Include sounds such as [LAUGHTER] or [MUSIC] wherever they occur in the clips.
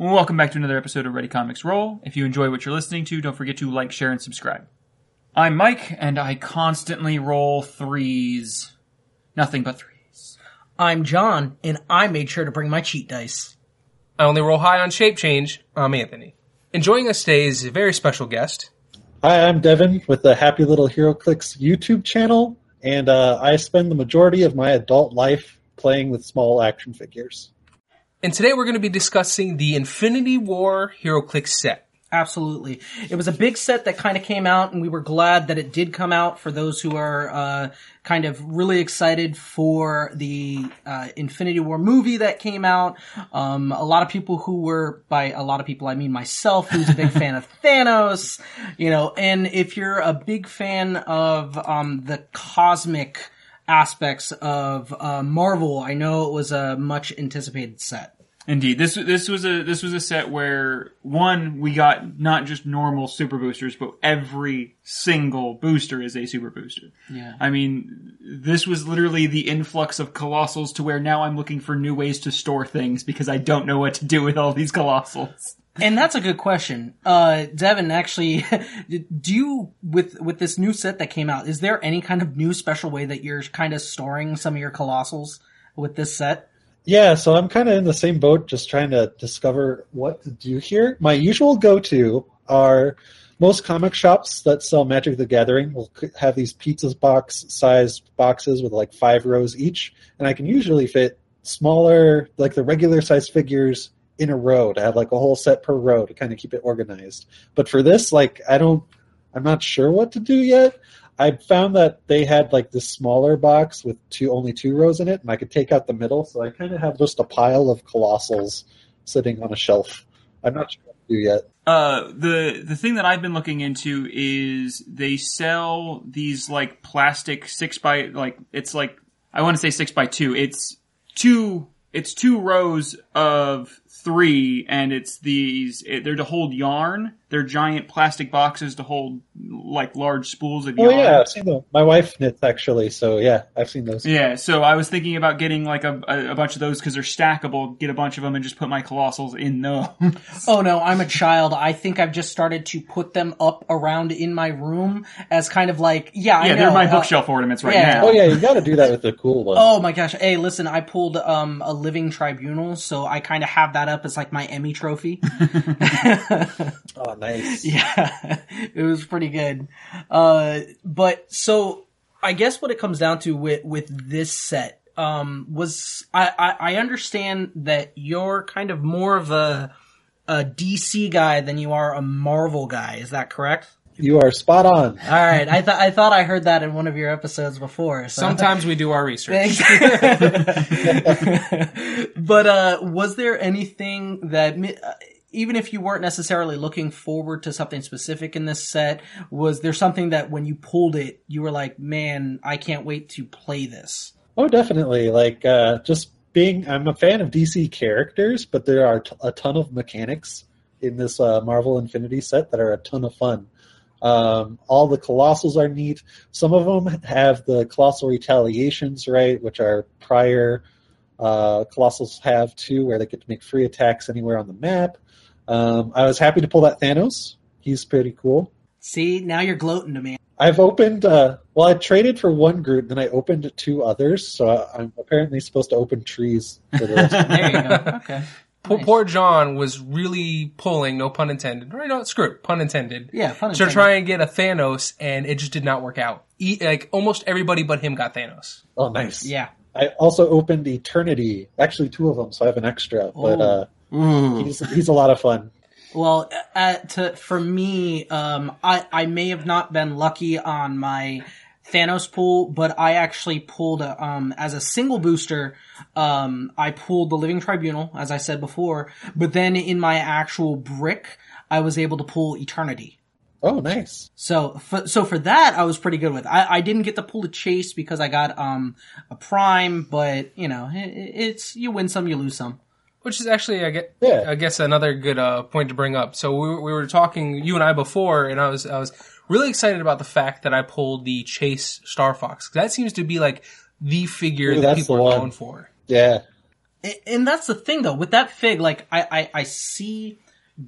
Welcome back to another episode of Ready Comics Roll. If you enjoy what you're listening to, don't forget to like, share, and subscribe. I'm Mike, and I constantly roll threes. Nothing but threes. I'm John, and I made sure to bring my cheat dice. I only roll high on shape change. I'm Anthony. Enjoying us today is a very special guest. Hi, I'm Devin with the Happy Little HeroClix YouTube channel, and uh, I spend the majority of my adult life playing with small action figures. And today we're going to be discussing the Infinity War HeroClix set. Absolutely. It was a big set that kind of came out, and we were glad that it did come out for those who are uh, kind of really excited for the uh, Infinity War movie that came out. Um, a lot of people who were, by a lot of people, I mean myself, who's a big fan of [LAUGHS] Thanos, you know, and if you're a big fan of um, the cosmic aspects of uh, Marvel, I know it was a much anticipated set. Indeed, this this was a this was a set where one we got not just normal super boosters, but every single booster is a super booster. Yeah. I mean, this was literally the influx of colossals to where now I'm looking for new ways to store things because I don't know what to do with all these colossals. And that's a good question. Uh, Devin, actually, [LAUGHS] do you, with, with this new set that came out, is there any kind of new special way that you're kind of storing some of your colossals with this set? Yeah, so I'm kind of in the same boat, just trying to discover what to do here. My usual go-to are most comic shops that sell Magic the Gathering will have these pizza box sized boxes with like five rows each, and I can usually fit smaller, like the regular size figures in a row to have like a whole set per row to kind of keep it organized. But for this, like I don't, I'm not sure what to do yet. I found that they had like this smaller box with two only two rows in it, and I could take out the middle, so I kind of have just a pile of colossals sitting on a shelf. I'm not sure what to do yet. Uh, the the thing that I've been looking into is they sell these like plastic six by like it's like I want to say six by two. It's two it's two rows of three, and it's these it, they're to hold yarn. They're giant plastic boxes to hold like large spools of Oh yarn. yeah, I've seen them. My wife knits actually, so yeah, I've seen those. Yeah, so I was thinking about getting like a, a, a bunch of those because they're stackable. Get a bunch of them and just put my colossals in those. [LAUGHS] Oh no, I'm a child. I think I've just started to put them up around in my room as kind of like, yeah, I yeah, know. they're my uh, bookshelf ornaments right yeah. now. Oh yeah, you got to do that with the cool ones. Oh my gosh. Hey, listen, I pulled um a living tribunal, so I kind of have that up as like my Emmy trophy. [LAUGHS] [LAUGHS] Oh, nice. yeah. It was pretty good. Uh but so I guess what it comes down to with with this set um was I I, I understand that you're kind of more of a a DC guy than you are a Marvel guy. Is that correct? You are spot on. [LAUGHS] All right. I thought I thought I heard that in one of your episodes before. So. Sometimes we do our research. Thanks. [LAUGHS] but uh, was there anything that, uh, even if you weren't necessarily looking forward to something specific in this set, was there something that when you pulled it, you were like, "Man, I can't wait to play this." Oh, definitely. Like uh, just being, I'm a fan of DC characters, but there are t- a ton of mechanics in this uh, Marvel Infinity set that are a ton of fun. Um, all the colossals are neat. Some of them have the colossal retaliations, right, which are prior uh, colossals have too, where they get to make free attacks anywhere on the map. Um, I was happy to pull that Thanos. He's pretty cool. See, now you're gloating to me. I've opened. Uh, well, I traded for one Groot, then I opened two others. So I'm apparently supposed to open trees for the rest. of There you go. Okay. Poor, Nice. poor John was really pulling, no pun intended. Or no, screw it, pun intended. Yeah, fun. To try and get a Thanos, and it just did not work out. E- like almost everybody but him got Thanos. oh, nice. Yeah. I also opened Eternity. Actually, two of them, so I have an extra. But uh, he's he's a lot of fun. Well, uh, to, for me, um, I, I may have not been lucky on my Thanos pull, but I actually pulled, a, um, as a single booster, um, I pulled the Living Tribunal, as I said before, but then in my actual brick, I was able to pull Eternity. Oh, nice. So, for, so for that, I was pretty good with. I, I didn't get to pull a chase because I got um a prime, but you know, it, it's you win some, you lose some. Which is actually, I get, Yeah. I guess, another good uh, point to bring up. So we, we were talking, you and I, before, and I was, I was really excited about the fact that I pulled the Chase Star Fox. 'Cause That seems to be like the figure Ooh, that people are one. going for. Yeah. A- And that's the thing though, with that fig, like I, I, I see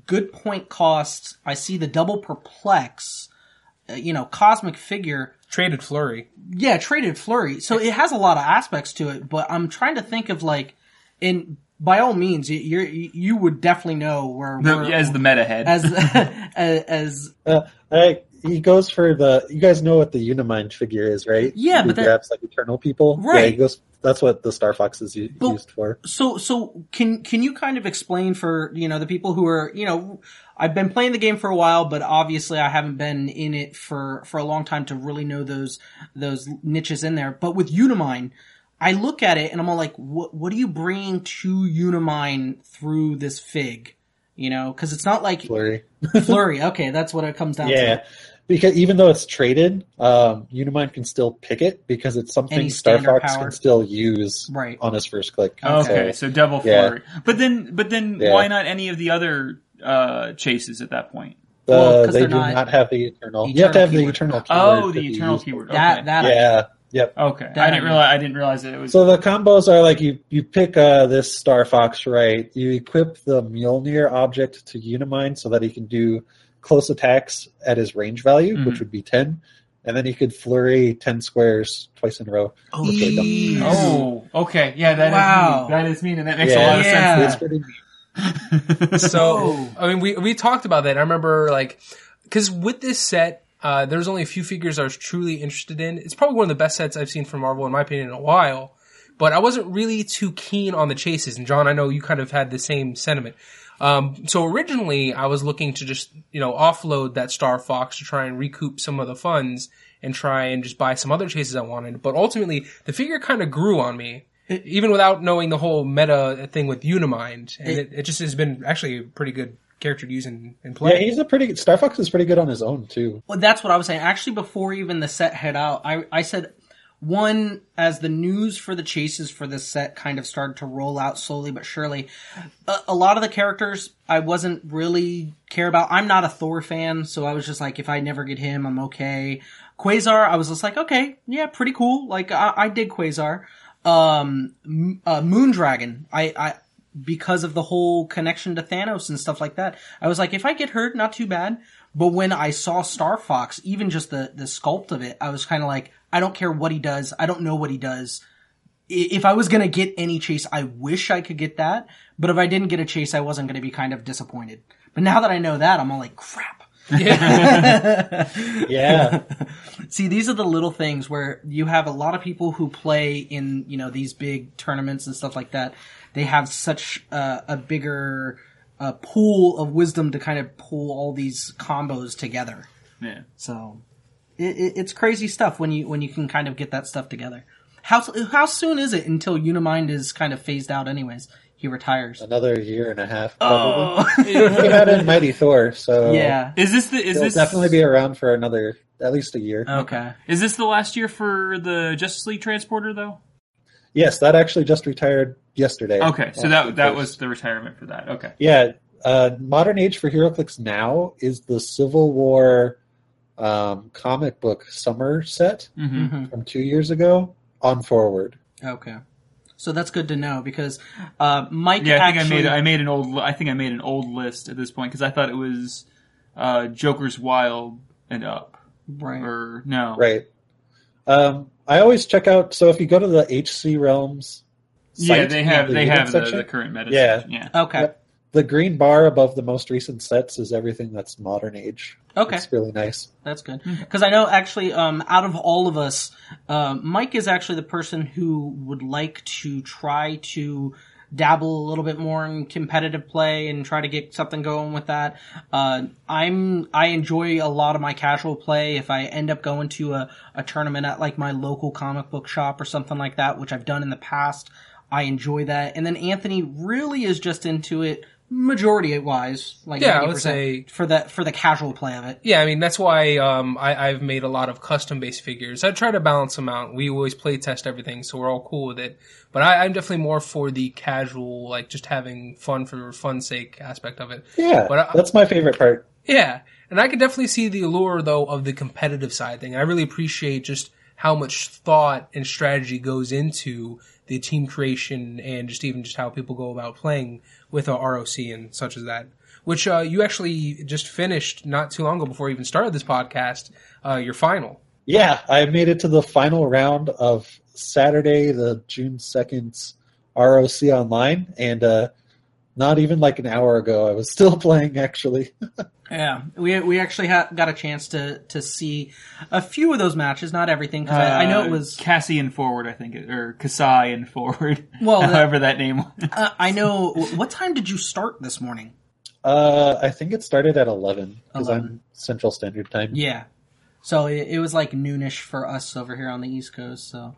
good point cost, I see the double perplex, uh, you know, cosmic figure, Traded Flurry. yeah, traded flurry. So it has a lot of aspects to it, but I'm trying to think of like, in by all means, you you're, would definitely know where, where as the meta head. as [LAUGHS] [LAUGHS] as, as Uh, I, he goes for the. You guys know what the Unimind figure is, right? Yeah, He but that- grabs like eternal people. Yeah, Right. he goes. That's what the Star Fox is u- But- used for. So, so can can you kind of explain for you know the people who are you know I've been playing the game for a while, but obviously I haven't been in it for for a long time to really know those those niches in there. But with Unimind. I look at it and I'm all like, what what are you bringing to Unimind through this fig? You know, because it's not like Flurry. [LAUGHS] Flurry. Okay, that's what it comes down Yeah. to. Because even though it's traded, um, Unimind can still pick it because it's something Any Star Fox power. can still use Right. on his first click. okay, So, so double yeah. flurry. But then, but then, Yeah. why not any of the other uh, chases at that point? the, Well, 'cause they they're do not not, have the eternal. you have to have the keyword. eternal. Oh, the eternal used. keyword. Okay. that Yeah. Yep. Okay, That I I didn't realize. I didn't realize that it was. So the combos are like you you pick uh, this Star Fox right. You equip the Mjolnir object to Unimind so that he can do close attacks at his range value, Mhm. which would be ten, and then he could flurry ten squares twice in a row. oh, Which are dumb. jeez. oh, okay, yeah, that is Wow. mean. That is mean, and that makes Yeah. a lot of Yeah. It's pretty neat. sense. So, [LAUGHS] Oh. I mean, we, we talked about that. I remember, like, because with this set, uh, there's only a few figures I was truly interested in. It's probably one of the best sets I've seen from Marvel, in my opinion, in a while. But I wasn't really too keen on the chases. And John, I know you kind of had the same sentiment. Um, so originally I was looking to just, you know, offload that Star Fox to try and recoup some of the funds and try and just buy some other chases I wanted. But ultimately the figure kind of grew on me. Even without knowing the whole meta thing with Unimind, and it, it just has been actually a pretty good character to use in, in play. Yeah, he's a pretty good, Star Fox is pretty good on his own too. Well, that's what I was saying. Actually, before even the set head out, I, I said one as the news for the chases for this set kind of started to roll out slowly but surely. A, a lot of the characters I wasn't really care about. I'm not a Thor fan, so I was just like, if I never get him, I'm okay. Quasar, I was just like, okay, yeah, pretty cool. Like I, I dig Quasar. Um, M- uh, Moondragon, I, I because of the whole connection to Thanos and stuff like that. I was like, if I get hurt, not too bad. But when I saw Star Fox, even just the, the sculpt of it, I was kind of like, I don't care what he does. I don't know what he does. If I was going to get any chase, I wish I could get that. But if I didn't get a chase, I wasn't going to be kind of disappointed. But now that I know that, I'm all like, crap. Yeah, [LAUGHS] yeah. See, these are the little things where you have a lot of people who play in, you know, these big tournaments and stuff like that. They have such uh, a bigger uh, pool of wisdom to kind of pull all these combos together. yeah. So it, it, it's crazy stuff when you when you can kind of get that stuff together. How how soon is it until Unimind is kind of phased out? Anyways, he retires. another year and a half. Oh, Probably. [LAUGHS] he had in Mighty Thor, so yeah. Is this the? Is he'll this definitely be around for another at least a year. Okay. Is this the last year for the Justice League transporter though? Yes, that actually just retired yesterday. Okay, so that that first. was the retirement for that. Okay. Yeah, uh, Modern Age for HeroClix now is the Civil War um, comic book summer set hmm hmm from two years ago on forward. Okay. So that's good to know because uh, Mike Yeah, I think I made I made an old I think I made an old list at this point because I thought it was uh, Joker's Wild and up right. or no Right. Um, I always check out. So if you go to the HC Realms, yeah they have the they have the, the current meta Yeah. section, yeah Okay. Yep. The green bar above the most recent sets is everything that's Modern Age. Okay. It's really nice. That's good because I know actually, um, out of all of us, um, Mike is actually the person who would like to try to dabble a little bit more in competitive play and try to get something going with that. Uh, I'm I enjoy a lot of my casual play. If I end up going to a, a tournament at like my local comic book shop or something like that, which I've done in the past, I enjoy that. And then Anthony really is just into it majority wise, like Yeah, I would say- for that for the casual play of it. Yeah, I mean that's why um, I, I've made a lot of custom based figures. I try to balance them out. We always play test everything, so we're all cool with it. But I, I'm definitely more for the casual, like just having fun for fun's sake aspect of it. Yeah, But I- that's my favorite part. Yeah, and I could definitely see the allure though of the competitive side thing. I really appreciate just how much thought and strategy goes into the team creation and just even just how people go about playing with a ROC and such as that. Which uh, you actually just finished not too long ago before you even started this podcast. Uh, your final. Yeah, I made it to the final round of Saturday, the June second ROC online, and uh, not even like an hour ago, I was still [LAUGHS] playing. Actually, Yeah, we we actually ha- got a chance to to see a few of those matches, not everything. Because I, I know it Uh, was. Cassian forward, I think, it- or Kasai forward. Well, [LAUGHS] that- however that name. was. Uh, I know. What time did you start this morning? uh, I think it started at eleven because 11. I'm Central Standard Time. Yeah. So it, it was like noonish for us over here on the East Coast. So,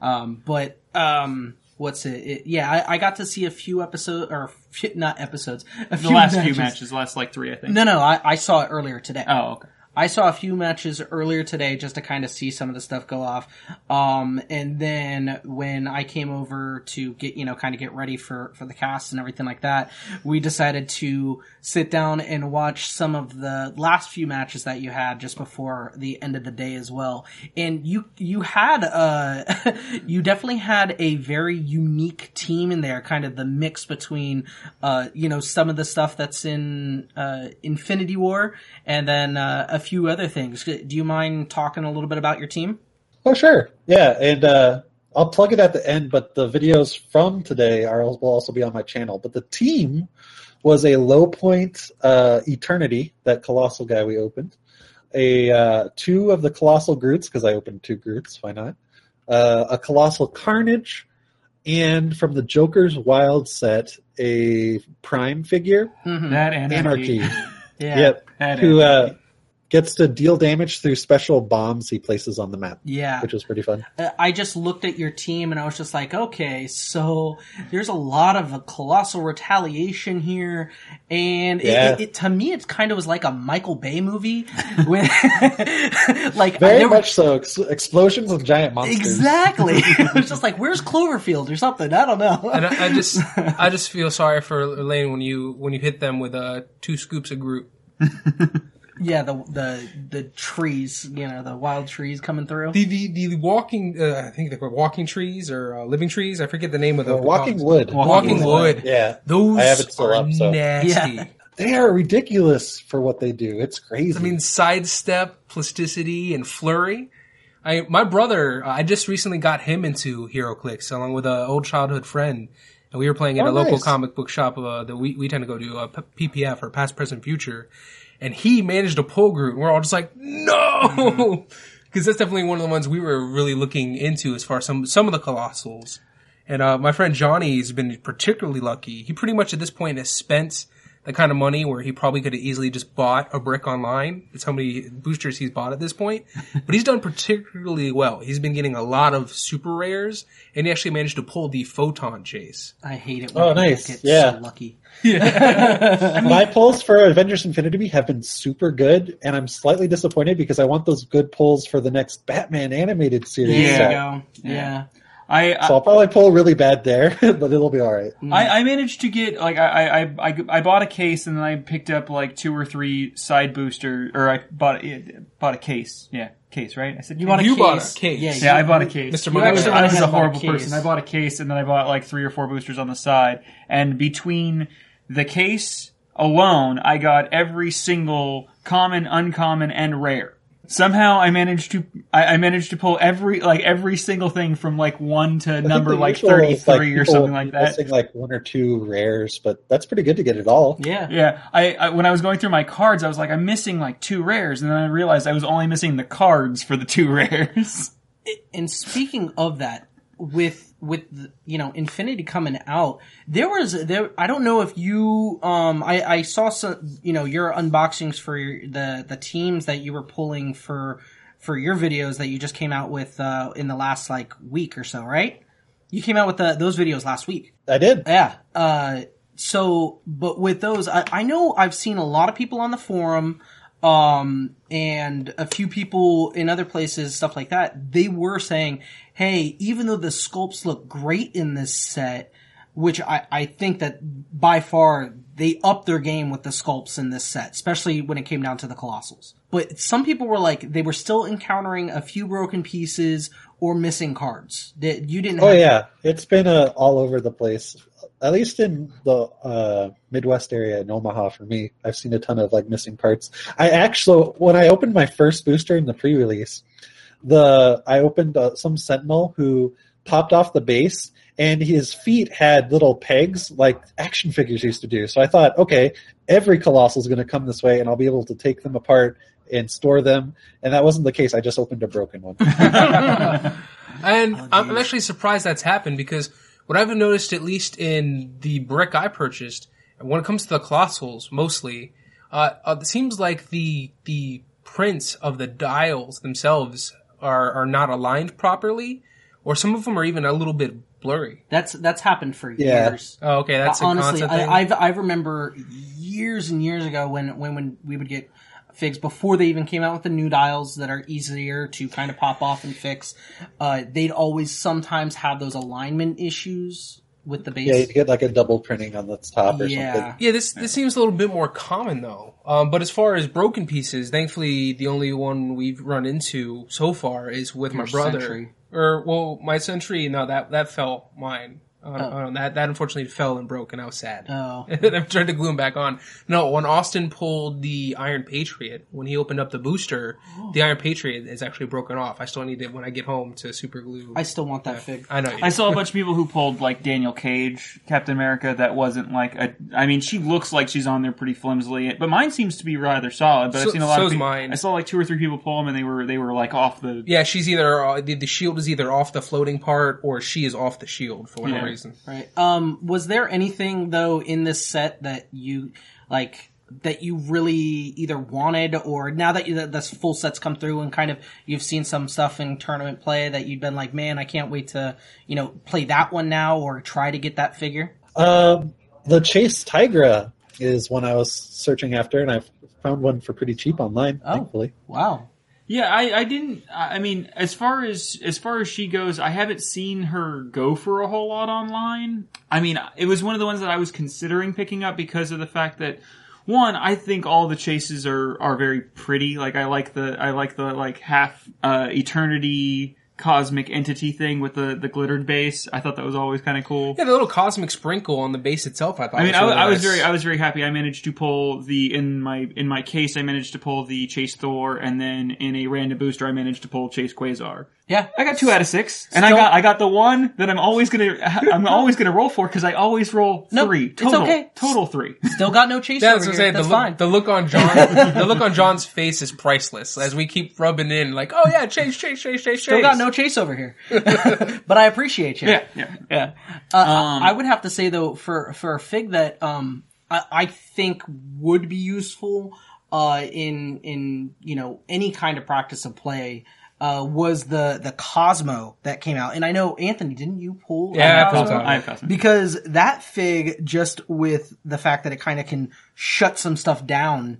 um, but um, what's it? it yeah, I, I got to see a few episodes or few, not episodes. The last few matches, last like three, I think. No, no, I, I saw it earlier today. Oh, okay. I saw a few matches earlier today just to kind of see some of the stuff go off. Um, and then when I came over to get, you know, kind of get ready for, for the cast and everything like that, we decided to sit down and watch some of the last few matches that you had just before the end of the day as well. And you, you had, uh, [LAUGHS] you definitely had a very unique team in there, kind of the mix between, uh, you know, some of the stuff that's in, uh, Infinity War and then, uh, a few other things. Do you mind talking a little bit about your team? Oh, sure. Yeah, and uh, I'll plug it at the end, but the videos from today are will also be on my channel. But the team was a low point uh, Eternity, that colossal guy we opened. A uh, two of the colossal Groots because I opened two Groots. Why not? Uh, a colossal Carnage, and from the Joker's Wild set, a Prime figure, That Anarky. Anarky. [LAUGHS] Yeah. Yep, That who Anarky. Gets to deal damage through special bombs he places on the map, Yeah. which was pretty fun. Uh, I just looked at your team and I was just like, okay, so there's a lot of a colossal retaliation here, and Yeah. it, it, to me, it kind of was like a Michael Bay movie, [LAUGHS] with [LAUGHS] like Very there were- much so. Ex- explosions of giant monsters. exactly. [LAUGHS] it was just like, where's Cloverfield or something? I don't know. And I, I just, I just feel sorry for Elaine when you when you hit them with uh, two scoops of Groot. Yeah, the the the trees, you know, the wild trees coming through. The the, the walking, uh, I think they're called walking trees or uh, living trees. I forget the name of the Uh, Walking dogs. Wood. Walking Wood. Yeah. Those I have it still are up, so. nasty. Yeah. [LAUGHS] They are ridiculous for what they do. It's crazy. I mean, sidestep, plasticity, and flurry. I my brother, uh, I just recently got him into HeroClix along with an old childhood friend, and we were playing at Oh, a local nice. comic book shop uh, that we we tend to go to, uh, PPF or Past, Present, Future, and he managed to pull Groot, and we're all just like, no, [LAUGHS] because that's definitely one of the ones we were really looking into as far as some some of the colossals. And uh, my friend Johnny's been particularly lucky. He pretty much at this point has spent the kind of money where he probably could have easily just bought a brick online. It's how many boosters he's bought at this point. [LAUGHS] But he's done particularly well. He's been getting a lot of super rares, and he actually managed to pull the photon chase. I hate it. Oh, when Oh, nice. Get Yeah. So lucky. [LAUGHS] Yeah. [LAUGHS] My pulls for Avengers Infinity have been super good, and I'm slightly disappointed because I want those good pulls for the next Batman animated series. There set. you go. Yeah. I, I So I'll probably pull really bad there, [LAUGHS] but it'll be all right. I, I managed to get like I, I I I bought a case and then I picked up like two or three side booster or I bought it bought a case. Yeah, case, right? I said You bought a You case. bought a case. Yeah, Yeah, you- I bought a case. Mr. I Money was, I was I a bought a horrible case. person. I bought a case and then I bought like three or four boosters on the side. And between the case alone, I got every single common, uncommon, and rare. Somehow I managed to I, I managed to pull every like every single thing from like one to I number like thirty three like, or something like that. Missing like one or two rares, but that's pretty good to get it all. Yeah. Yeah, I, I when I was going through my cards, I was like, I'm missing like two rares, and then I realized I was only missing the cards for the two [LAUGHS] rares. and speaking of that, with with you know Infinity coming out, there was there. I don't know if you um I I saw some you know your unboxings for your, the the teams that you were pulling for for your videos that you just came out with uh in the last like week or so, right? You came out with the, those videos last week. I did. Yeah. Uh, so, but with those, I, I know I've seen a lot of people on the forum, um, and a few people in other places, stuff like that. They were saying, "Hey, even though the sculpts look great in this set, which I, I think that by far they upped their game with the sculpts in this set, especially when it came down to the colossals. But some people were like, they were still encountering a few broken pieces or missing cards. That you didn't. Oh yeah, it's been uh, all over the place. At least in the uh, Midwest area in Omaha, for me, I've seen a ton of like missing parts. I actually, when I opened my first booster in the pre-release, the I opened uh, some Sentinel who popped off the base, and his feet had little pegs like action figures used to do. So I thought, okay, every colossal is going to come this way, and I'll be able to take them apart and store them. And that wasn't the case. I just opened a broken one. [LAUGHS] And I'm, I'm actually surprised that's happened because what I've noticed, at least in the brick I purchased, when it comes to the colossals, mostly, uh, uh, it seems like the the prints of the dials themselves are are not aligned properly, or some of them are even a little bit blurry. That's that's happened for Yeah. years. Oh, okay, that's a honestly, thing. I, I've I remember years and years ago when when when we would get figs before they even came out with the new dials that are easier to kind of pop off and fix. Uh, they'd always sometimes have those alignment issues with the base. yeah, you get like a double printing on the top or Yeah. something. Yeah, this this seems a little bit more common though. Um, but as far as broken pieces, thankfully the only one we've run into so far is with my brother. Sentry. Or well, my Sentry. No, that that fell mine. Uh, Oh. uh, that that unfortunately fell and broke, and I was sad. Oh. [LAUGHS] and I'm trying to glue them back on. No, when Austin pulled the Iron Patriot, when he opened up the booster, Oh. the Iron Patriot is actually broken off. I still need it when I get home to super glue. I still want that fig. I know. You I saw a [LAUGHS] bunch of people who pulled like Danielle Cage, Captain America. That wasn't like a. I mean, she looks like she's on there pretty flimsily, but mine seems to be rather solid. But So- I've seen a lot so's of people, mine. I saw like two or three people pull them, and they were they were like off the. yeah, she's either uh, the, the shield is either off the floating part or she is off the shield for whatever Yeah. Reason. Right. Um, was there anything though in this set that you like that you really either wanted or now that you, that this full set's come through and kind of you've seen some stuff in tournament play that you've been like, man, I can't wait to you know play that one now or try to get that figure. Um, the Chase Tigra is one I was searching after, and I found one for pretty cheap online. Oh. Thankfully, Wow. Yeah, I, I didn't. I mean, as far as as far as she goes, I haven't seen her go for a whole lot online. I mean, it was one of the ones that I was considering picking up because of the fact that one, I think all the chases are are very pretty. Like I like the I like the like half uh, eternity cosmic entity thing with the the glittered base. I thought that was always kind of cool. Yeah, the little cosmic sprinkle on the base itself. I thought. I mean, was I, I was very, I was very happy. I managed to pull the in my in my case. I managed to pull the Chase Thor, and then in a random booster, I managed to pull Chase Quasar. Yeah. I got two out of six, and I Still- got I got the one that I'm always gonna [LAUGHS] I'm always gonna roll for because I always roll No, three it's total. okay. Total three. [LAUGHS] Still got no chase Yeah, over that's what I'm here. saying. The That's look, the look on John, [LAUGHS] the look on John's face is priceless. As we keep rubbing in, like, oh yeah, chase, chase, chase, chase, Still chase. got no chase over here, but I appreciate you. yeah, yeah. Yeah. Uh, Um, I would have to say though, for for a fig that um I, I think would be useful uh in in you know any kind of practice of play uh was the the Cosmo that came out, and I know Anthony, didn't you pull? Yeah, I pulled Cosmo? Cosmo. I have Cosmo. because that fig just with the fact that it kind of can shut some stuff down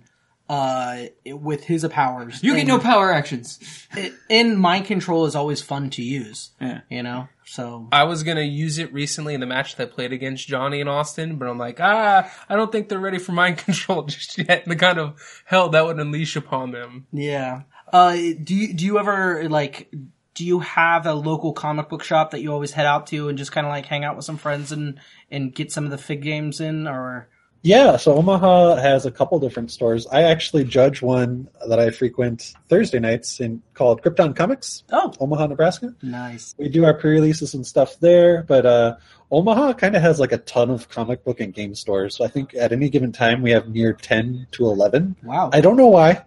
uh with his powers. You get no power actions. it- and mind control is always fun to use. Yeah. You know, so I was gonna use it recently in the match that I played against Johnny and Austin, but I'm like, ah, I don't think they're ready for mind [LAUGHS] control just yet. And the kind of hell that would unleash upon them. Yeah. Uh, do you do you ever like? Do you have a local comic book shop that you always head out to and just kind of like hang out with some friends and and get some of the fig games in, or yeah. So Omaha has a couple different stores. I actually judge one that I frequent Thursday nights in called Krypton Comics, oh, Omaha, Nebraska. nice. We do our pre-releases and stuff there, but uh, Omaha kind of has like a ton of comic book and game stores. So I think at any given time we have near ten to eleven. Wow. I don't know why.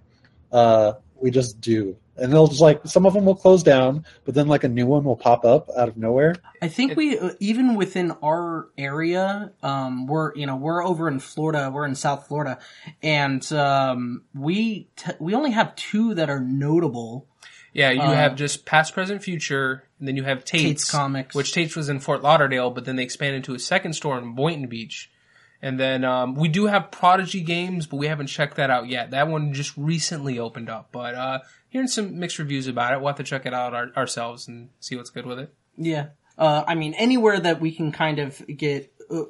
Uh, we just do. And they'll just like some of them will close down, but then like a new one will pop up out of nowhere. I think we uh, even within our area, um, we're you know we're over in Florida, we're in South Florida, and um, we t- we only have two that are notable. Yeah, you Uh, have just past, present, future, and then you have Tate's, Tate's Comics. which Tate's was in Fort Lauderdale, but then they expanded to a second store in Boynton Beach. And then um, we do have Prodigy games, but we haven't checked that out yet. That one just recently opened up, but uh, hearing some mixed reviews about it. We'll have to check it out our- ourselves and see what's good with it. Yeah. Uh, I mean, anywhere that we can kind of get uh,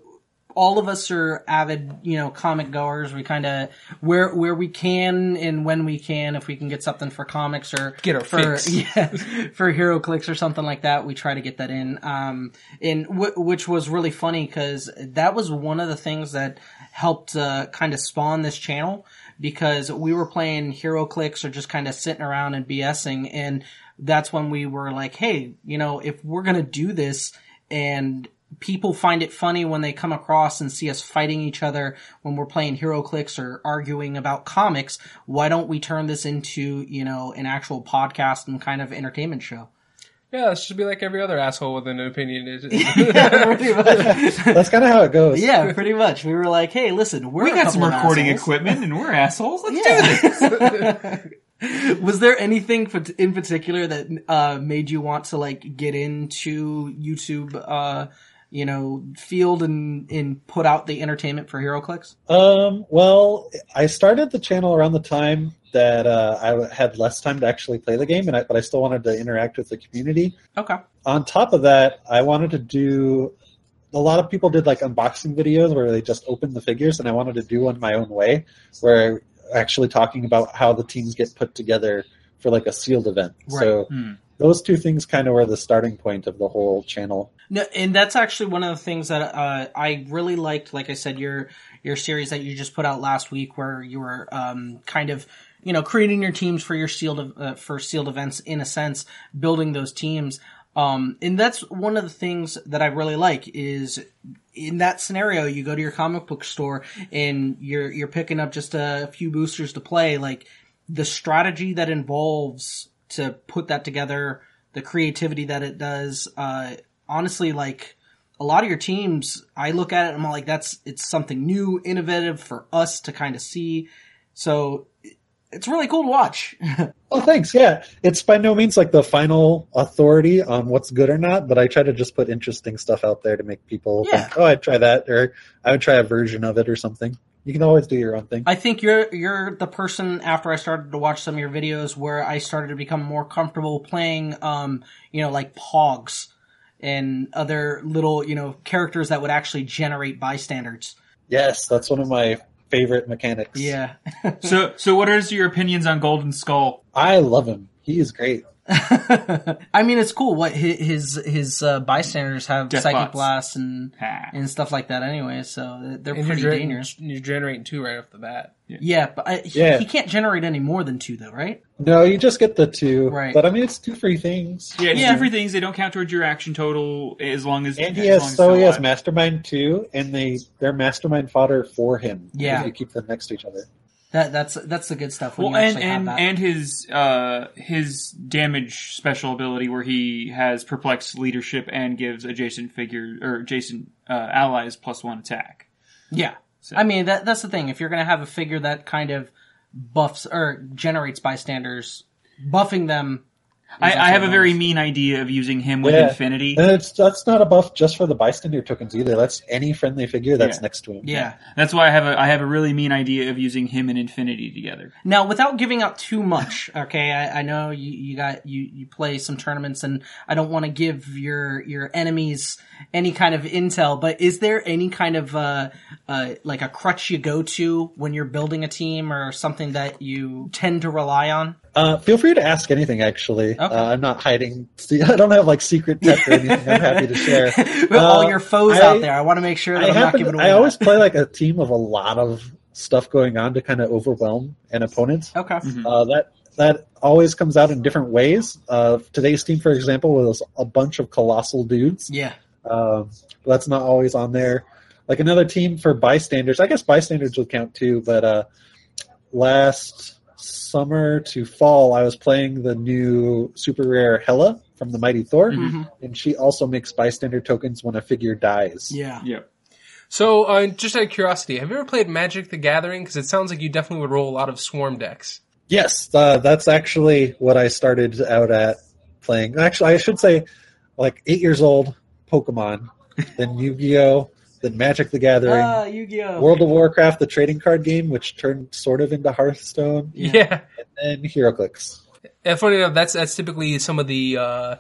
all of us are avid, you know, comic goers. We kind of where where we can and when we can, if we can get something for comics or Get our for fix. [LAUGHS] yeah for HeroClix or something like that, we try to get that in. Um, and w- which was really funny because that was one of the things that helped uh, kind of spawn this channel because we were playing HeroClix or just kind of sitting around and BSing and that's when we were like, hey, you know, if we're gonna do this and people find it funny when they come across and see us fighting each other when we're playing HeroClix or arguing about comics why don't we turn this into you know an actual podcast and kind of entertainment show Yeah, this should be like every other asshole with an opinion. [LAUGHS] yeah, pretty much. That's kind of how it goes. yeah pretty much we were like hey listen we're We got some recording assholes. equipment and we're assholes. Let's Yeah. do this. [LAUGHS] [LAUGHS] was there anything in particular that uh, made you want to like get into youtube uh, you know field and and put out the entertainment for HeroClix Um, well, I started the channel around the time that uh, I had less time to actually play the game, and I, but I still wanted to interact with the community. okay On top of that, I wanted to do. A lot of people did like unboxing videos where they just opened the figures, and I wanted to do one my own way, where actually talking about how the teams get put together for like a sealed event. Right. So Hmm. those two things kind of were the starting point of the whole channel. No, and that's actually one of the things that uh, I really liked. Like I said, your your series that you just put out last week, where you were um, kind of you know creating your teams for your sealed uh, for sealed events in a sense, building those teams. Um, and that's one of the things that I really like is in that scenario, you go to your comic book store and you're you're picking up just a few boosters to play. Like the strategy that involves to put that together, the creativity that it does. Uh, honestly, like a lot of your teams, I look at it and I'm like, that's it's something new, innovative for us to kind of see. So it's really cool to watch. [LAUGHS] Oh, thanks. Yeah, it's by no means like the final authority on what's good or not, but I try to just put interesting stuff out there to make people Yeah. think, "Oh, I'd try that," or "I would try a version of it," or something. You can always do your own thing. I think you're you're the person after I started to watch some of your videos where I started to become more comfortable playing um you know like pogs and other little you know characters that would actually generate bystanders. yes, that's one of my favorite mechanics. Yeah. [LAUGHS] So, so what is your opinions on Golden Skull? I love him. He is great. [LAUGHS] I mean, it's cool. What his his uh, bystanders have Death psychic bots. blasts and Ha. and stuff like that. Anyway, so they're And pretty you're, gener- dangerous. you're generating two right off the bat. Yeah, but I, he, Yeah. he can't generate any more than two, though, right? No, you just get the two. Right. But I mean, it's two free things. Yeah, it's Yeah. two free things. They don't count towards your action total as long as. And he has so he has. Mastermind too, and they they're Mastermind fodder for him. Yeah. you keep them next to each other. That that's that's the good stuff. When Well, you and have and that. and his uh his damage special ability where he has perplexed leadership and gives adjacent figure or adjacent uh, allies plus one attack. Yeah. I mean, that that's the thing. If you're going to have a figure that kind of buffs or generates bystanders, buffing them. I, I have a very mean idea of using him with Yeah. Infinity. And it's that's not a buff just for the bystander tokens either. That's any friendly figure that's Yeah. next to him. Yeah. That's why I have a I have a really mean idea of using him and Infinity together. Now, without giving out too much, [LAUGHS] okay, I, I know you, you got you, you play some tournaments, and I don't want to give your your enemies any kind of intel. But is there any kind of uh, uh, like a crutch you go to when you're building a team, or something that you tend to rely on? Uh, feel free to ask anything. Actually, uh, I'm not hiding. I don't have like secret tech or anything. I'm happy to share. [LAUGHS] All Uh, your foes I- out there, I want to make sure that I I'm not giving away. I always that. play like a team of a lot of stuff going on to kind of overwhelm an opponent. okay. Uh, that that always comes out in different ways. Uh, today's team, for example, was a bunch of colossal dudes. Yeah. Um, that's not always on there. Like another team for bystanders. I guess bystanders would count too. But uh, last summer to fall, I was playing the new super rare Hela from the Mighty Thor, Mhm. and she also makes bystander tokens when a figure dies. Yeah. Yep. So, uh, just out of curiosity, have you ever played Magic the Gathering? Because it sounds like you definitely would roll a lot of Swarm decks. Yes, uh, that's actually what I started out at playing. Actually, I should say, like eight years old, Pokemon, then Yu-Gi-Oh, then Magic the Gathering, Ah, Yu-Gi-Oh. World of Warcraft, the trading card game, which turned sort of into Hearthstone, Yeah. Yeah. and then HeroClix. And funny enough, that's that's typically some of the uh,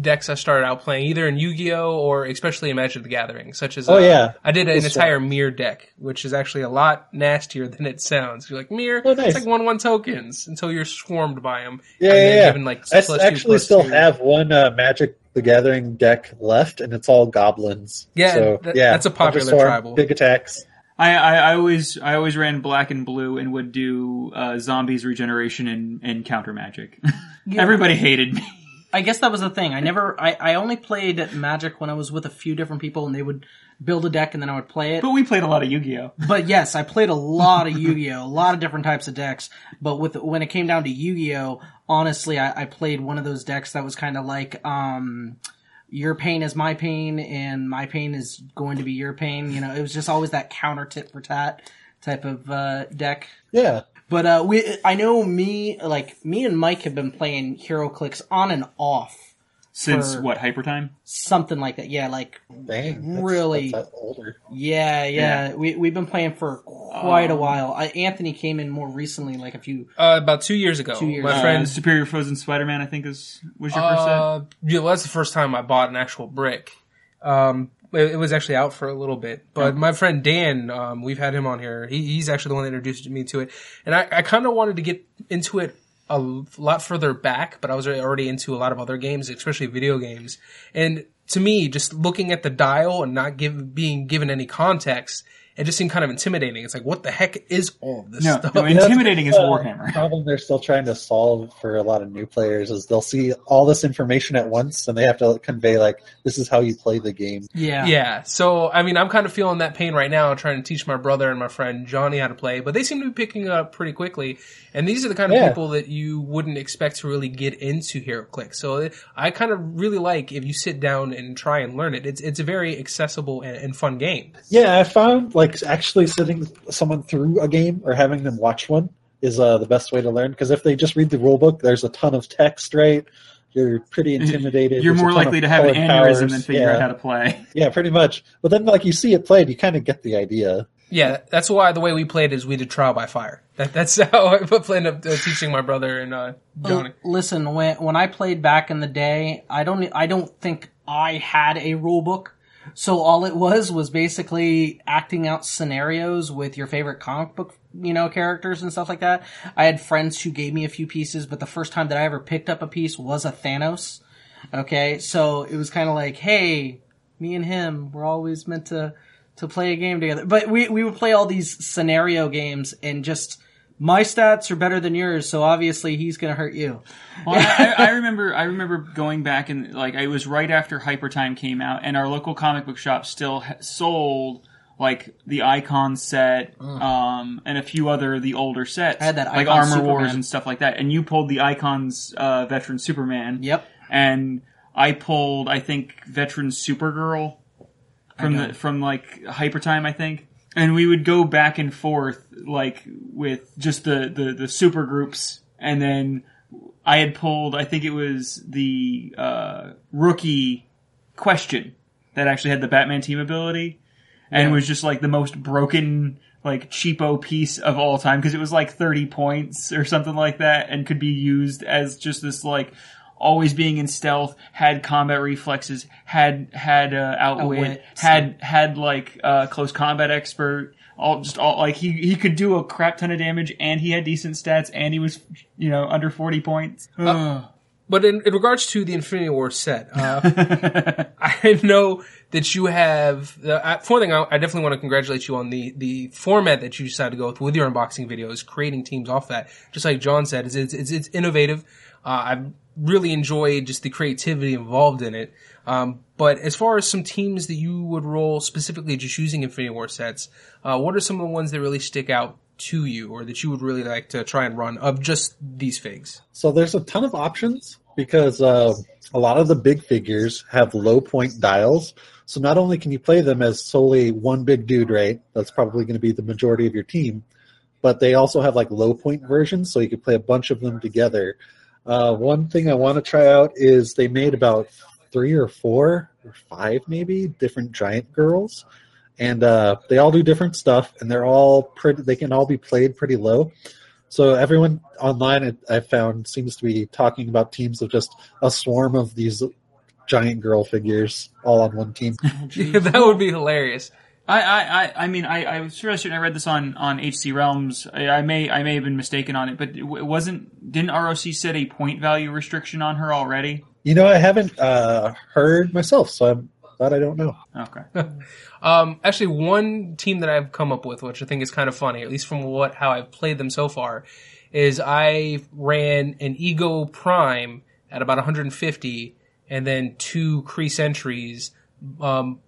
decks I started out playing, either in Yu-Gi-Oh or especially in Magic the Gathering, such as Oh, uh, yeah. I did an It's entire mirror deck, which is actually a lot nastier than it sounds. You're like mirror, Oh, nice. it's like one one tokens until you're swarmed by them. Yeah, and yeah, then yeah. given, like, I s- plus two, actually plus still two. have one uh, Magic the Gathering deck left, and it's all goblins. Yeah, so, that- yeah, that's a popular Thunderstorm, tribal. Big attacks. I, I, I always I always ran black and blue and would do uh, zombies regeneration and, and counter magic. [LAUGHS] Yeah. Everybody hated me. I guess that was the thing. I never, I, I only played Magic when I was with a few different people, and they would build a deck, and then I would play it. But we played a lot of Yu-Gi-Oh. But yes, I played a lot of Yu-Gi-Oh, a lot of different types of decks. But with when it came down to Yu-Gi-Oh, honestly, I, I played one of those decks that was kind of like, um, your pain is my pain, and my pain is going to be your pain. You know, it was just always that counter tit for tat type of uh, deck. Yeah. But uh, we, I know me, like me and Mike have been playing HeroClix on and off, Since what hyper time? something like that. Yeah, like Dang. Really? That's older. yeah, yeah. Yeah. We we've been playing for quite a Um, while. I, Anthony came in more recently, like a few. Uh, about two years ago, Two years my ago. Uh, friend Superior Foes of Spider-Man, I think is was your first set. Uh, yeah, well, that's the first time I bought an actual brick. Um, it, it was actually out for a little bit, but my friend Dan, um, we've had him on here. He, he's actually the one that introduced me to it, and I, I kind of wanted to get into it a lot further back, but I was already into a lot of other games, especially video games. And to me, just looking at the dial and not give, being given any context, it just seemed kind of intimidating. It's like, what the heck is all this No, stuff? no, [LAUGHS] intimidating is Uh, Warhammer. problem they're still trying to solve for a lot of new players is they'll see all this information at once and they have to convey like this is how you play the game. Yeah, Yeah. So, I mean, I'm kind of feeling that pain right now, trying to teach my brother and my friend Johnny how to play, but they seem to be picking up pretty quickly. And these are the kind of Yeah. people that you wouldn't expect to really get into HeroClix. So I kind of really like if you sit down and try and learn it. It's, it's a very accessible and, and fun game. Yeah, I found like actually sitting someone through a game or having them watch one is uh, the best way to learn because if they just read the rule book, there's a ton of text, right? You're pretty intimidated. You're There's more likely to have an aneurysm powers. than figure yeah. out how to play. [LAUGHS] Yeah, pretty much. But then, like you see it played, you kind of get the idea. Yeah, that's why the way we played is we did trial by fire. That, that's [LAUGHS] how I planned up uh, teaching my brother and uh, Johnny. Listen, when when I played back in the day, I don't I don't think I had a rule book. So all it was was basically acting out scenarios with your favorite comic book, you know, characters and stuff like that. I had friends who gave me a few pieces, but the first time that I ever picked up a piece was a Thanos. Okay, so it was kind of like, hey, me and him, we're always meant to to play a game together. But we we would play all these scenario games and just my stats are better than yours, so obviously he's gonna hurt you. Well, I, I remember I remember going back and like it was right after Hyper Time came out, and our local comic book shop still ha- sold like the Icon set um, and a few other the older sets, I had that like Armor Wars Superman. and stuff like that. And you pulled the Icons uh, Veteran Superman, Yep. and I pulled I think Veteran Supergirl from the from like Hyper Time, I think. And we would go back and forth like with just the the, the super groups, and then I had pulled I think it was the uh, rookie question that actually had the Batman team ability, and it was just like the most broken like cheapo piece of all time. Because it was like 30 points or something like that and could be used as just this like always being in stealth had combat reflexes had had uh, outwit Outwit, had had like uh, close combat expert all just all like he he could do a crap ton of damage and he had decent stats and he was you know under 40 points Ugh. But in, in regards to the Infinity War set, uh, [LAUGHS] I know that you have. Uh, for one thing, I, I definitely want to congratulate you on the the format that you decided to go with with your unboxing videos, creating teams off that. Just like John said, it's it's, it's, it's innovative. Uh, I've really enjoyed just the creativity involved in it. Um, but as far as some teams that you would roll specifically just using Infinity War sets, uh, what are some of the ones that really stick out to you, or that you would really like to try and run of just these figs? So there's a ton of options because uh, a lot of the big figures have low point dials. So not only can you play them as solely one big dude, right? That's probably going to be the majority of your team, but they also have like low point versions, so you could play a bunch of them together. Uh, one thing I want to try out is they made about three or four or five maybe different giant girls, and uh, they all do different stuff, and they're all pretty. They can all be played pretty low. So everyone online I- I found seems to be talking about teams of just a swarm of these giant girl figures all on one team. [LAUGHS] that would be hilarious. I, I, I, I mean, I, I was sure I read this on, on HC Realms. I, I may, I may have been mistaken on it, but it wasn't, didn't ROC set a point value restriction on her already? You know, I haven't uh, heard myself, so I'm glad I don't know. Okay. [LAUGHS] Um, actually, one team that I've come up with, which I think is kind of funny, at least from what how I've played them so far, is I ran an Ego Prime at about 150, and then two Kree Sentries. Um,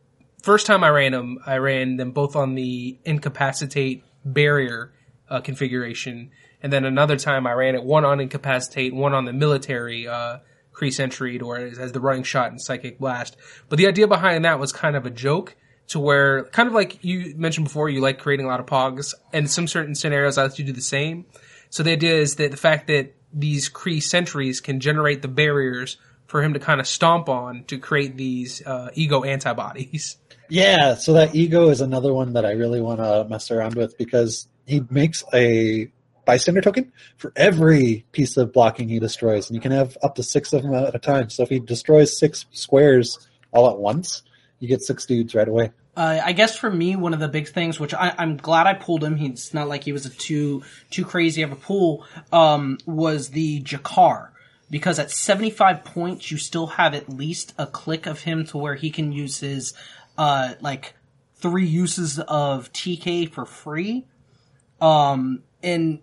first time I ran them, I ran them both on the incapacitate barrier uh, configuration, and then another time I ran it one on incapacitate, one on the military uh, Kree Sentry, or as, as the running shot and psychic blast. But the idea behind that was kind of a joke to where, kind of like you mentioned before, you like creating a lot of pogs, and some certain scenarios I let you do the same. So the idea is that the fact that these Kree sentries can generate the barriers for him to kind of stomp on to create these uh, ego antibodies. [LAUGHS] Yeah, so that ego is another one that I really want to mess around with because he makes a bystander token for every piece of blocking he destroys, and you can have up to six of them at a time. So if he destroys six squares all at once, you get six dudes right away. Uh, I guess for me, one of the big things, which I, I'm glad I pulled him, he's not like he was a too too crazy of a pull, um, was the Jakar. Because at 75 points, you still have at least a click of him to where he can use his, uh, like, three uses of TK for free. Um, and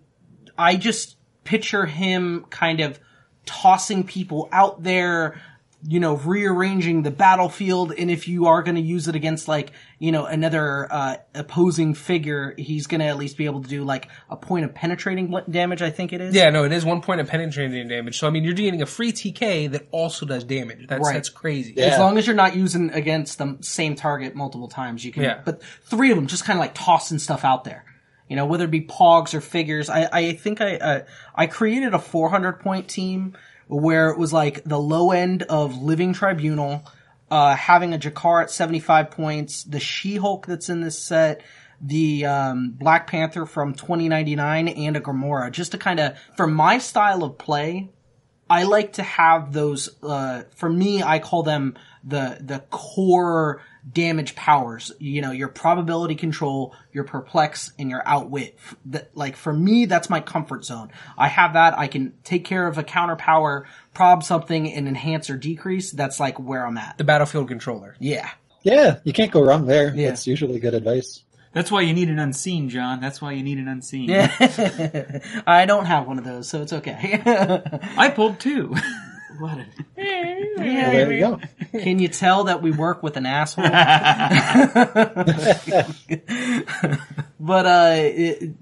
I just picture him kind of tossing people out there, you know, rearranging the battlefield. And if you are going to use it against like, you know, another, uh, opposing figure, he's going to at least be able to do like a point of penetrating damage, I think it is. Yeah, no, it is one point of penetrating damage. So I mean, you're getting a free TK that also does damage. That's Right. that's crazy. Yeah. As long as you're not using against the same target multiple times, you can. Yeah. But three of them just kind of like tossing stuff out there. You know, whether it be pogs or figures. I, I think I, uh, I created a 400 point team where it was like the low end of Living Tribunal, uh, having a Jakar at 75 points, the She-Hulk that's in this set, the, um, Black Panther from 2099 and a Gamora, just to kind of, for my style of play, I like to have those. Uh, for me, I call them the the core damage powers. You know, your probability control, your perplex, and your outwit. That like for me, that's my comfort zone. I have that. I can take care of a counter power, prob something, and enhance or decrease. That's like where I'm at. The battlefield controller. Yeah. Yeah, you can't go wrong there. Yeah. That's usually good advice. That's why you need an unseen, John. That's why you need an unseen. Yeah. [LAUGHS] I don't have one of those, so it's okay. [LAUGHS] I pulled two. [LAUGHS] what? A, Well, there you go. can you tell that we work with an asshole? [LAUGHS] [LAUGHS] but uh, it,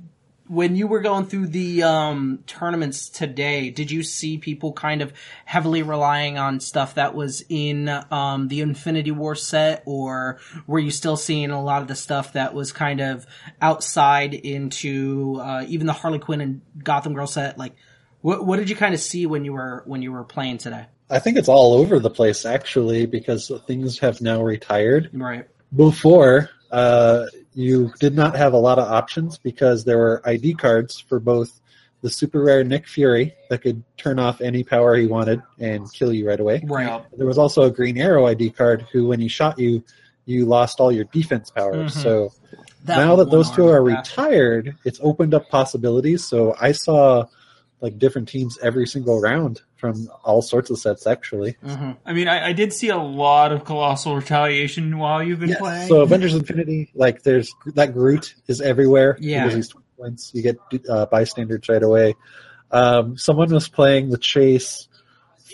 when you were going through the um, tournaments today, did you see people kind of heavily relying on stuff that was in um, the Infinity War set, or were you still seeing a lot of the stuff that was kind of outside into uh, even the Harley Quinn and Gotham Girl set? Like, what what did you kind of see when you were when you were playing today? I think it's all over the place actually because things have now retired. Right. Before, uh, you did not have a lot of options because there were ID cards for both the super rare Nick Fury that could turn off any power he wanted and kill you right away. Right. There was also a Green Arrow ID card who, when he shot you, you lost all your defense powers. Mhm. So That now that those two are retired, it's opened up possibilities. So I saw like different teams every single round from all sorts of sets actually. Mhm. I mean, I, I did see a lot of colossal retaliation while you've been playing. So Avengers Infinity, like there's that Groot is everywhere. Yeah. Because he's 20 points. You get uh, bystanders right away. Um, someone was playing the chase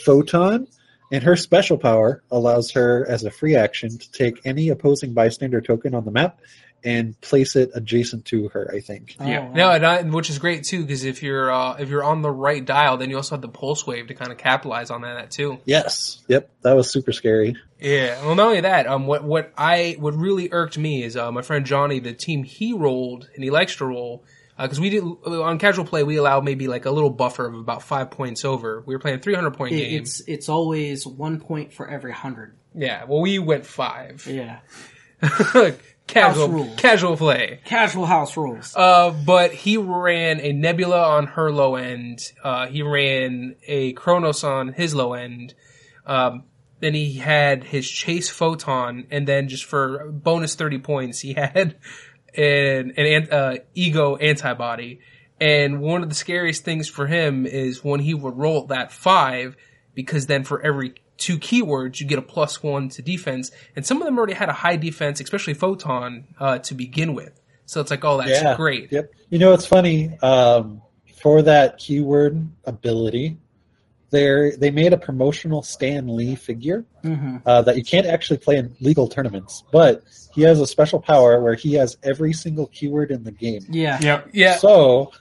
Photon, and her special power allows her as a free action to take any opposing bystander token on the map and place it adjacent to her. I think. Oh, Yeah. wow. No, and I, which is great too, because if you're uh, if you're on the right dial, then you also have the pulse wave to kind of capitalize on that too. Yes. Yep. That was super scary. Yeah. Well, not only that, um, what what I what really irked me is uh, my friend Johnny, the team he rolled and he likes to roll because we did on casual play we allow maybe like a little buffer of about five points over. We were playing three hundred point It- game. it's it's always one point for every hundred. Yeah. Well, we went five. Yeah. [LAUGHS] [LAUGHS] casual rules. casual play. Casual house rules. Uh, but he ran a Nebula on her low end. Uh, he ran a Kronos on his low end. Um, then he had his chase photon, and then just for bonus thirty points, he [LAUGHS] had an an uh, ego antibody. And one of the scariest things for him is when he would roll that five, because then for every two keywords, you get a plus one to defense. And some of them already had a high defense, especially photon, uh, to begin with. So it's like, oh, that's yeah. great. Yep. You know, it's funny. Um, for that keyword ability, they they made a promotional Stan Lee figure Mm-hmm. uh, that you can't actually play in legal tournaments, but he has a special power where he has every single keyword in the game. Yeah. Yep. Yeah. So,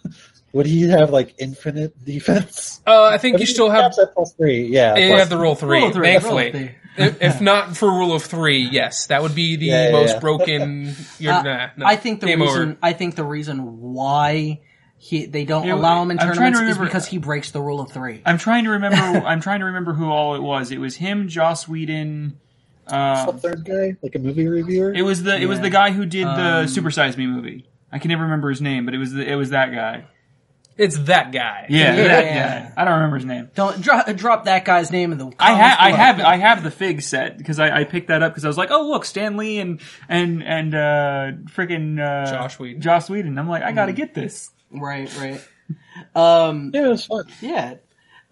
would he have like infinite defense? Uh, I think But you he still have caps at plus three. Yeah. You plus- have the roll three, Roll three, thankfully. roll three. if, if not for rule of three, yes, that would be the Yeah, yeah, most yeah. broken. You're, Uh, nah, no, I think the game reason over. I think the reason why he they don't Yeah, allow him in I'm trying to tournaments is because he breaks the rule of three. I'm trying to remember. [LAUGHS] I'm trying to remember who all it was. It was him, Joss Whedon. the Uh, third guy, like a movie reviewer. it was the it was the guy who did the Um, Super Size Me movie. I can never remember his name, but it was the, it was that guy. It's that guy. Yeah, Yeah. that guy. I don't remember his name. Don't drop, drop that guy's name in the. I have comments I below. have I have the fig set because I, I picked that up because I was like, oh look, Stan Lee and and and uh, freaking uh, Josh Whedon. Josh Whedon. I'm like, I got to get this. right, right. Um, [LAUGHS] yeah, it was fun. yeah.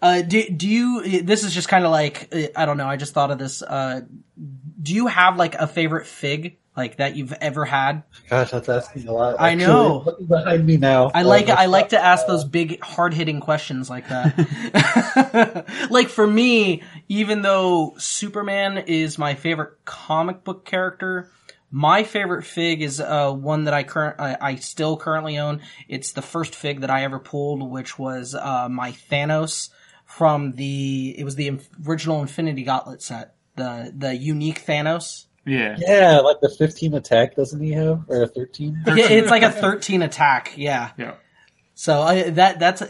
Uh, do do you? This is just kind of like uh, I don't know. I just thought of this. Uh, do you have like a favorite fig like that you've ever had? Gosh, that's asking a lot. I know. Looking behind me now. I like uh, I like to ask those big hard hitting questions like that. [LAUGHS] [LAUGHS] like for me, even though Superman is my favorite comic book character, my favorite fig is uh, one that I current I, I still currently own. It's the first fig that I ever pulled, which was uh, my Thanos from the it was the original Infinity Gauntlet set, the the unique Thanos. Yeah. Yeah, like the 15 attack, doesn't he have? Or a 13? Yeah, it's like a thirteen attack. Yeah. Yeah. So I, that that's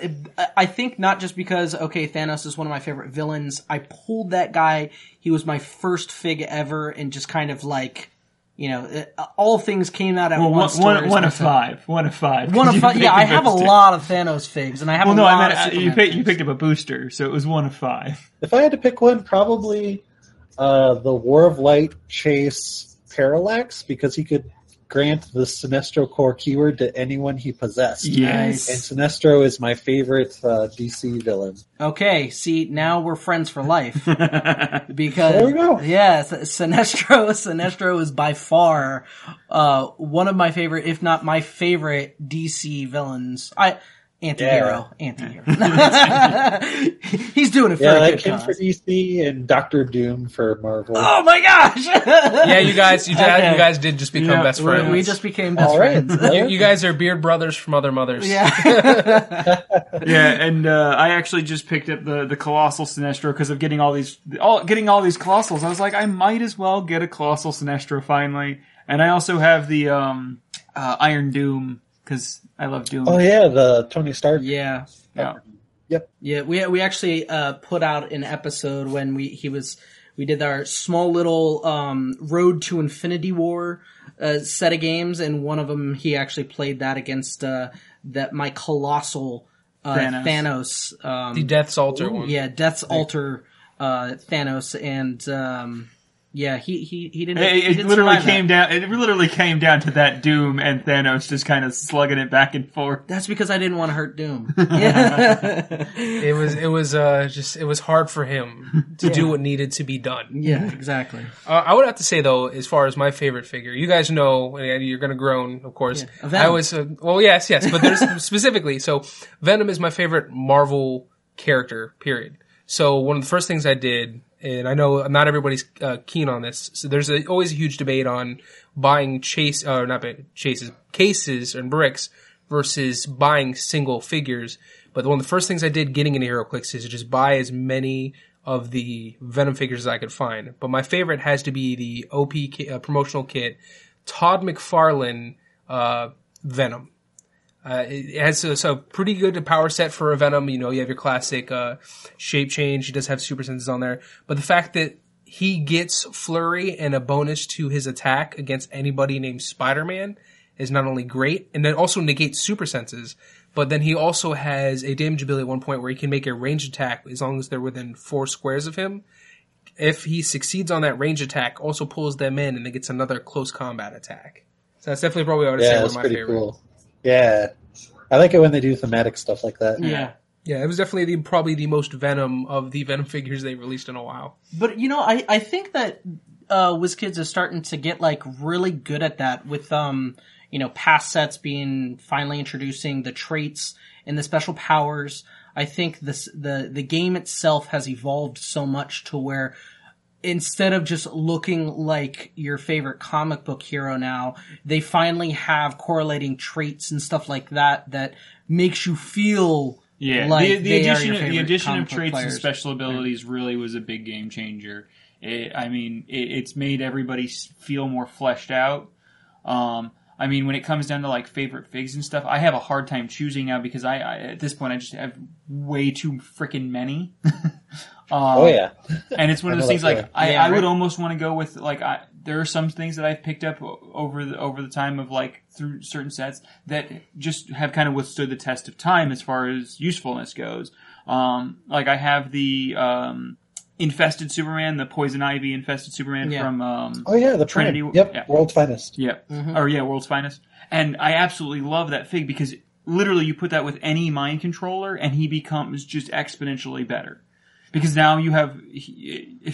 I think not just because okay Thanos is one of my favorite villains. I pulled that guy. He was my first fig ever, and just kind of like you know it, all things came out at Well, once. one, one of [LAUGHS] five. One of five. One of five. Yeah, I have a lot of Thanos figs, and I have Well, a no, lot I meant of uh, you picked you picked up a booster, so it was one of five. If I had to pick one, probably uh, the War of Light Chase Parallax, because he could grant the Sinestro Corps keyword to anyone he possessed. Yes. And Sinestro is my favorite uh, DC villain. Okay, see now we're friends for life [LAUGHS] because There we go. yeah, Sinestro [LAUGHS] Sinestro is by far uh, one of my favorite, if not my favorite DC villains. I anti-hero, anti-hero. [LAUGHS] He's doing it for Yeah, a that good came cause. for DC and Doctor Doom for Marvel. Oh my gosh! [LAUGHS] Yeah, you guys, you, Okay. you guys did just become Yeah, best friends. we just became best All right. friends. you, you guys are beard brothers from other mothers. Yeah. [LAUGHS] yeah. and uh, I actually just picked up the the colossal Sinestro because of getting all these all getting all these colossals. I was like, I might as well get a colossal Sinestro finally. And I also have the um, uh, Iron Doom because I love Doom. Oh yeah, the Tony Stark. yeah. Yeah. Yep. Yeah, we we actually uh, put out an episode when we he was we did our small little um, Road to Infinity War uh, set of games, and one of them he actually played that against uh, that my colossal uh, Thanos. Thanos. um, The Death's Altar one. yeah, Death's Altar uh, Thanos, and um, yeah, he he he didn't. It, he didn't literally survive that. came down. It literally came down to that Doom and Thanos just kind of slugging it back and forth. That's because I didn't want to hurt Doom. yeah, [LAUGHS] [LAUGHS] It was, it was, uh, just, it was hard for him to do what needed to be done. yeah, exactly. Uh, I would have to say though, as far as my favorite figure, you guys know, and you're gonna groan, of course. Yeah, Venom. I was, uh, well, yes, yes, but there's [LAUGHS] specifically, so Venom is my favorite Marvel character, period. So one of the first things I did, and I know not everybody's uh, keen on this, so there's a, always a huge debate on buying chase, or not ba- chases, cases and bricks versus buying single figures. But one of the first things I did getting into HeroClix is just buy as many of the Venom figures as I could find. But my favorite has to be the OP ki- uh, promotional kit, Todd McFarlane uh, Venom. Uh, it has a, so pretty good power set for a Venom. You know, you have your classic uh, shape change. He does have super senses on there, but the fact that he gets flurry and a bonus to his attack against anybody named Spider-Man is not only great, and then also negates super senses. But then he also has a damage ability at one point where he can make a ranged attack as long as they're within four squares of him. if he succeeds on that range attack, also pulls them in and then gets another close combat attack. So that's definitely probably I would say Yeah, one that's of my pretty cool. Yeah, I like it when they do thematic stuff like that. Yeah. Yeah, it was definitely the, probably the most Venom of the Venom figures they released in a while. But you know, I, I think that uh WizKids is starting to get like really good at that with um you know past sets being finally introducing the traits and the special powers. I think this the the game itself has evolved so much to where instead of just looking like your favorite comic book hero now, they finally have correlating traits and stuff like that that makes you feel Yeah, like the, the addition of, the addition of traits and special abilities really was a big game changer. It, I mean, it, it's made everybody feel more fleshed out. Um, I mean, when it comes down to like favorite figs and stuff, I have a hard time choosing now because I, I at this point I just have way too freaking many. [LAUGHS] um, Oh yeah, and it's one of those things like. I, Yeah, I would right. almost want to go with like I there are some things that I've picked up over the over the time of like through certain sets that just have kind of withstood the test of time as far as usefulness goes. Um, like I have the um, infested Superman, the poison ivy infested Superman Yeah. from um, oh yeah, the Trinity- Prime. Yep, yeah. world's finest. yeah. Or yeah, World's Finest. And I absolutely love that fig because literally you put that with any mind controller and he becomes just exponentially better. Because now you have, if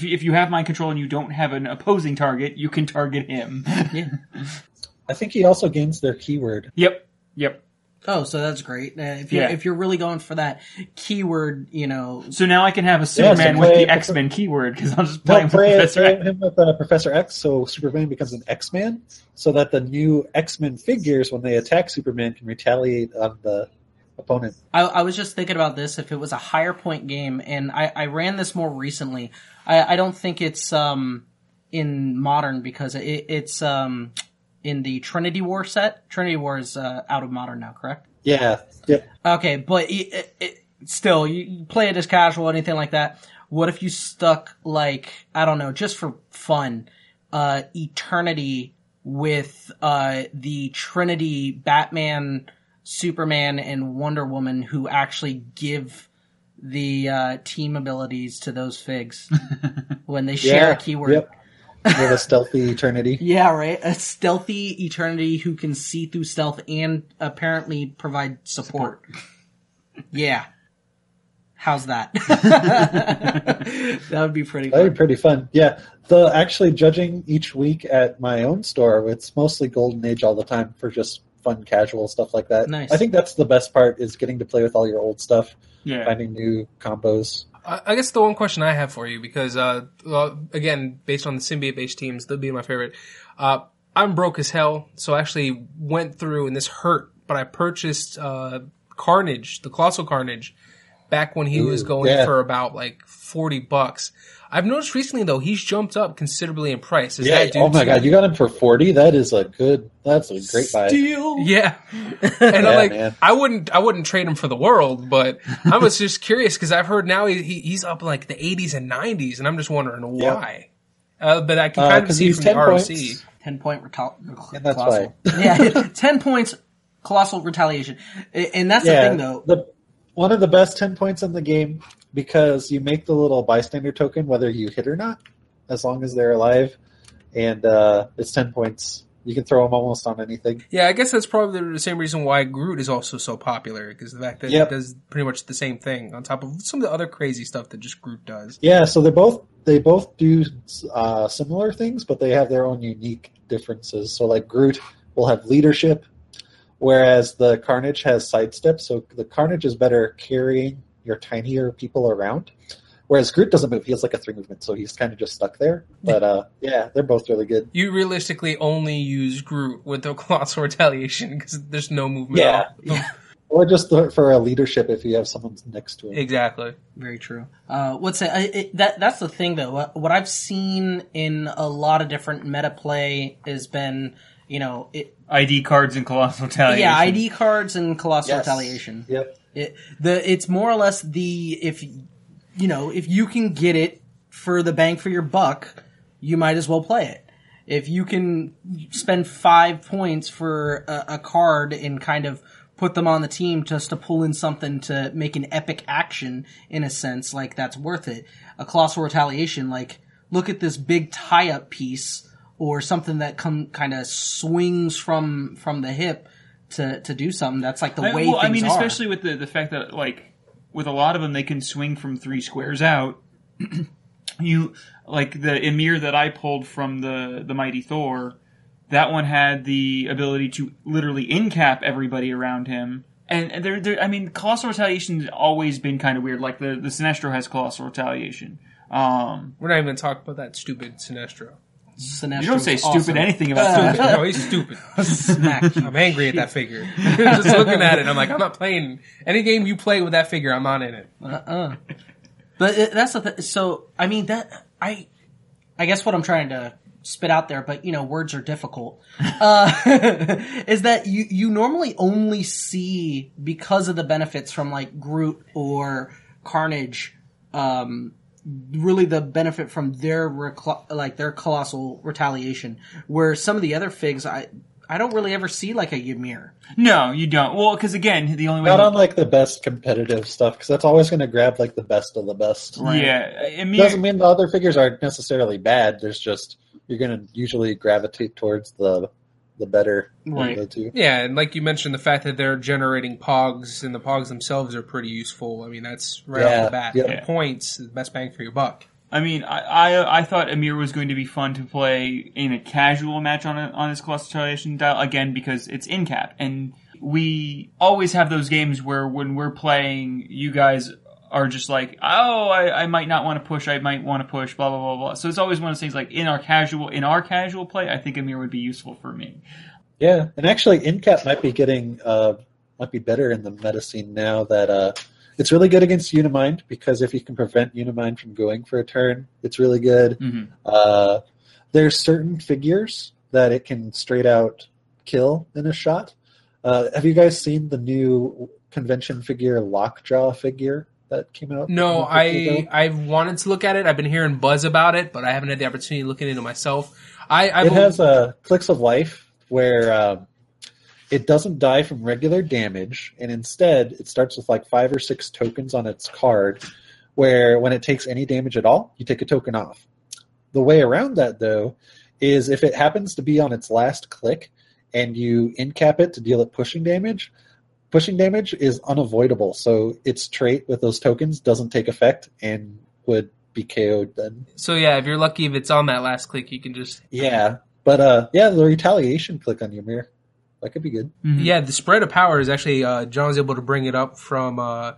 you, if you have mind control and you don't have an opposing target, you can target him. yeah. [LAUGHS] I think he also gains their keyword. yep. Yep. Oh, so that's great. Uh, if you Yeah. if you're really going for that keyword, you know, So now I can have a Yeah, so Superman with the X-Men keyword because I'm just playing No, him with play, Professor play X. him with uh, Professor X, so Superman becomes an X Man, so that the new X Men figures, when they attack Superman, can retaliate on the opponent. I, I was just thinking about this. If it was a higher point game, and I, I ran this more recently, I, I don't think it's um in modern because it, it's um in the Trinity War set. Trinity War is uh, out of modern now, correct? Yeah, yep. Okay, but it, it, it, still, you, you play it as casual, anything like that. What if you stuck like I don't know, just for fun, uh, Eternity with uh, the Trinity, Batman, Superman, and Wonder Woman, who actually give the uh, team abilities to those figs [LAUGHS] when they share yeah, a keyword. Yep. With a stealthy Eternity. [LAUGHS] Yeah, right. A stealthy eternity who can see through stealth and apparently provide support. yeah. How's that? [LAUGHS] that would be pretty That'd fun. be pretty fun. Yeah, the actually judging each week at my own store, it's mostly Golden Age all the time for just fun, casual stuff like that. Nice. I think that's the best part is getting to play with all your old stuff, Yeah. finding new combos. I guess the one question I have for you, because uh, again, based on the symbiote based teams, they'll be my favorite. Uh, I'm broke as hell, so I actually went through, and this hurt, but I purchased uh, Carnage, the Colossal Carnage, back when he was going yeah. for about like forty bucks. I've noticed recently though he's jumped up considerably in price. Is that due oh my to- god, you got him for forty? That is a good. That's a great buy. Steal. Yeah, [LAUGHS] and Yeah, I'm like, man. I wouldn't, I wouldn't trade him for the world, but I was [LAUGHS] just curious because I've heard now he, he, he's up in like the 80s and 90s, and I'm just wondering Yeah. why. Uh, but I can Uh, kind of 'cause see he's from 10 the ROC. points. Ten point retal- And that's colossal. [LAUGHS] yeah, ten points. Colossal retaliation, and that's the thing though. the one of the best ten points in the game because you make the little bystander token whether you hit or not, as long as they're alive, and uh, it's ten points. You can throw them almost on anything. Yeah, I guess that's probably the same reason why Groot is also so popular because the fact that Yep. he does pretty much the same thing on top of some of the other crazy stuff that just Groot does. Yeah, so they both they both do uh, similar things, but they have their own unique differences. So like Groot will have leadership, whereas the Carnage has sidestep. So the Carnage is better carrying your tinier people around, whereas Groot doesn't move. He has like a three movement, so he's kind of just stuck there. But uh, yeah, they're both really good. You realistically only use Groot with the [LAUGHS] colossal retaliation because there's no movement. Yeah. at all. [LAUGHS] Or just for a leadership if you have someone next to him. exactly. Very true. Uh, what's that? I, it, that that's the thing though. What, what I've seen in a lot of different meta play has been, you know, it, ID cards and Colossal Retaliation. yeah, ID cards and colossal Yes. retaliation. Yep. It, the it's more or less the if you know if you can get it for the bang for your buck, you might as well play it. If you can spend five points for a, a card and kind of put them on the team just to pull in something to make an epic action in a sense, like that's worth it. A colossal retaliation, like look at this big tie-up piece or something that come kind of swings from from the hip to to do something. That's like the I, way well, I mean, are. especially with the the fact that like with a lot of them, they can swing from three squares out. [CLEARS THROAT] you like the Ymir that I pulled from the the Mighty Thor. That one had the ability to literally incap everybody around him. And and there, there, I mean, colossal retaliation has always been kind of weird. Like the the Sinestro has colossal retaliation. Um, We're not even going to talk about that stupid Sinestro. Sinestro's you don't say stupid awesome. anything about Sinestro. [LAUGHS] no, he's stupid. Smack. I'm angry at that figure. [LAUGHS] Just looking at it, I'm like, I'm not playing any game you play with that figure. I'm not in it. Uh-uh. But it, that's the th- so I mean that I I guess what I'm trying to spit out there, but you know words are difficult. [LAUGHS] Uh, is that you you normally only see because of the benefits from like Groot or Carnage, um, really the benefit from their recl- like their colossal retaliation. Where some of the other figs I. I don't really ever see like a Ymir. No, you don't. Well, because again, the only way. Not on like the best competitive stuff because that's always going to grab like the best of the best. Yeah, Ymir, Doesn't mean the other figures aren't necessarily bad. There's just you're going to usually gravitate towards the the better Right. of the two. Yeah, and like you mentioned, the fact that they're generating pogs and the pogs themselves are pretty useful. I mean, that's right off the bat. yeah. The points, the best bang for your buck. I mean, I, I I thought Ymir was going to be fun to play in a casual match on a, on his Colossal dial again because it's in cap, and we always have those games where when we're playing, you guys are just like, oh, I, I might not want to push, I might want to push, blah blah blah blah. So it's always one of those things like in our casual in our casual play, I think Ymir would be useful for me. Yeah, and actually, Incap might be getting uh, might be better in the meta scene now that uh, it's really good against Unimind because if you can prevent Unimind from going for a turn, it's really good. Mhm. Uh, there's certain figures that it can straight out kill in a shot. Uh, have you guys seen the new convention figure Lockjaw figure that came out? No, a? I I've wanted to look at it. I've been hearing buzz about it, but I haven't had the opportunity to look into it myself. I I've it has uh, clicks of life where um, it doesn't die from regular damage, and instead it starts with like five or six tokens on its card. Where when it takes any damage at all, you take a token off. The way around that though is if it happens to be on its last click and you incap it to deal it pushing damage, pushing damage is unavoidable. So its trait with those tokens doesn't take effect and would be KO'd then. so yeah, if you're lucky, if it's on that last click, you can just Yeah, but uh, yeah, the retaliation click on Ymir that could be good. Yeah, the spread of power is actually uh, John was able to bring it up from uh, uh,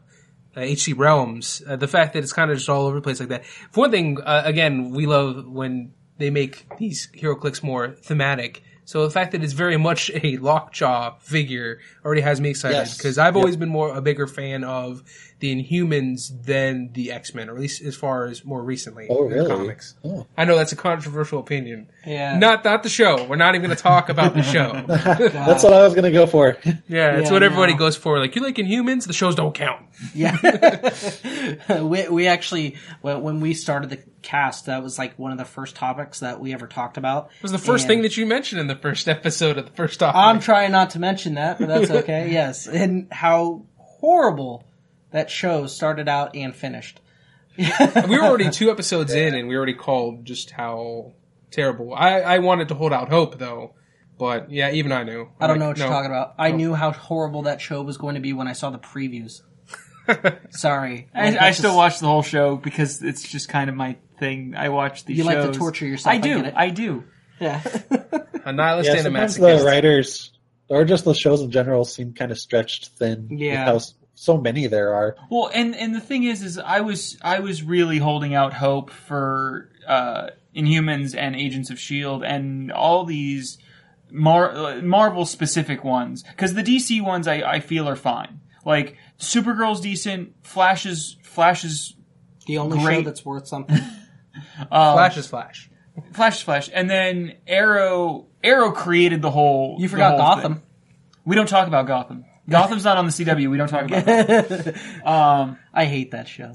HC Realms. Uh, the fact that it's kind of just all over the place like that. For one thing, uh, again, we love when they make these hero clicks more thematic. So the fact that it's very much a lockjaw figure already has me excited Yes. because I've Yep. always been more a bigger fan of the Inhumans than the X Men, or at least as far as more recently Oh, in the comics. Oh. I know that's a controversial opinion. Yeah. Not not the show. We're not even going to talk about the show. [LAUGHS] That's what I was gonna go for. Yeah, it's Yeah, what everybody no. goes for. Like, you like Inhumans? The shows don't count. Yeah, [LAUGHS] [LAUGHS] we we actually when when we started the cast, that was like one of the first topics that we ever talked about. It was the first thing that you mentioned in the first episode of the first topic. I'm trying not to mention that, but that's okay. yes, and how horrible that show started out and finished. [LAUGHS] we were already two episodes in, and we already called just how terrible. I, I wanted to hold out hope, though. But yeah, even I knew. I don't Like, know what you're talking about. I knew how horrible that show was going to be when I saw the previews. [LAUGHS] Sorry, I, I That's still just- watch the whole show because it's just kind of my thing. I watch these You like to torture yourself, I I do. get. I do. Yeah, [LAUGHS] A nihilist Yeah, and a sometimes the writers or just the shows in general seem kind of stretched thin. with Yeah. how s- so many there are. Well, and and the thing is, is I was I was really holding out hope for uh, Inhumans and Agents of Shield and all these Mar- uh, Marvel specific ones because the DC ones I, I feel are fine. Like Supergirl's decent, Flash is Flash is the only show that's worth something. [LAUGHS] [LAUGHS] um, Flash is Flash. Flash is Flash, and then Arrow Arrow created the whole. You forgot whole Gotham. thing. We don't talk about Gotham. Gotham's not on the CW. We don't talk about. Gotham. [LAUGHS] Um, I hate that show.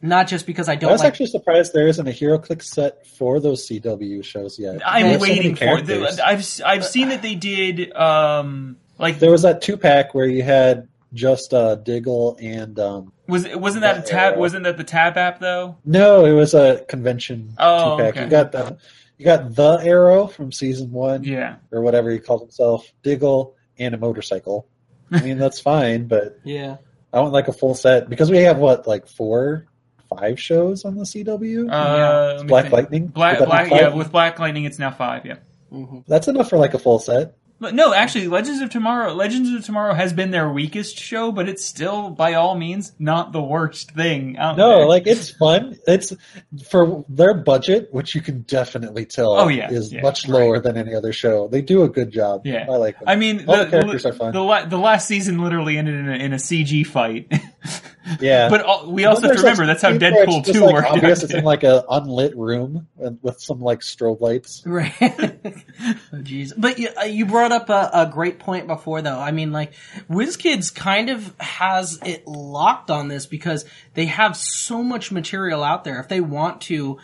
Not just because I I don't I was like. actually surprised there isn't a hero click set for those CW shows yet. I'm have so waiting for it. I've I've seen that they did um like There was that two pack where you had just uh, Diggle and um, was wasn't that a tab? Wasn't that the tab app though? No, it was a convention Oh, two pack. okay. You got the you got the arrow from season one Yeah. or whatever he called himself, Diggle, and a motorcycle. I mean that's fine, but [LAUGHS] Yeah. I want like a full set because we have what like four, five shows on the CW. Uh, Black think. Lightning. Black, Would that be Black, yeah. With Black Lightning, it's now five. Yeah. That's enough for like a full set. But no, actually, Legends of Tomorrow, Legends of Tomorrow has been their weakest show, but it's still, by all means, not the worst thing out No, there. like it's fun. It's for their budget, which you can definitely tell. Oh, yeah, is yeah, much lower than any other show. They do a good job. Yeah. I like them. I mean, All the, the characters the, are fun. The, la- the last season literally ended in a, in a CG fight. [LAUGHS] yeah, but all, we also have to remember that's how scenes where it's Deadpool 2 like, worked Obvious, it's in like a [LAUGHS] unlit room with some like strobe lights. Right. [LAUGHS] oh, jeez. But you, uh, you brought up a, a great point before, though. I mean, like, WizKids kind of has it locked on this because they have so much material out there. If they want to,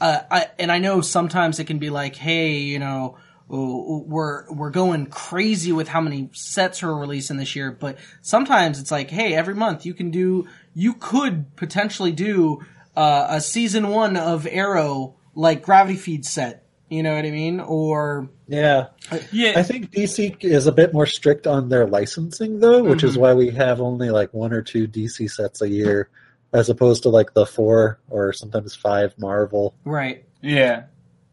uh, I, and I know sometimes it can be like, hey, you know, we're we're going crazy with how many sets we're releasing this year, but sometimes it's like, hey, every month you can do, you could potentially do uh, a season one of Arrow like Gravity Feed set. You know what I mean? Or Yeah, yeah, I think DC is a bit more strict on their licensing though, which is why we have only like one or two DC sets a year, as opposed to like the four or sometimes five Marvel. right. yeah.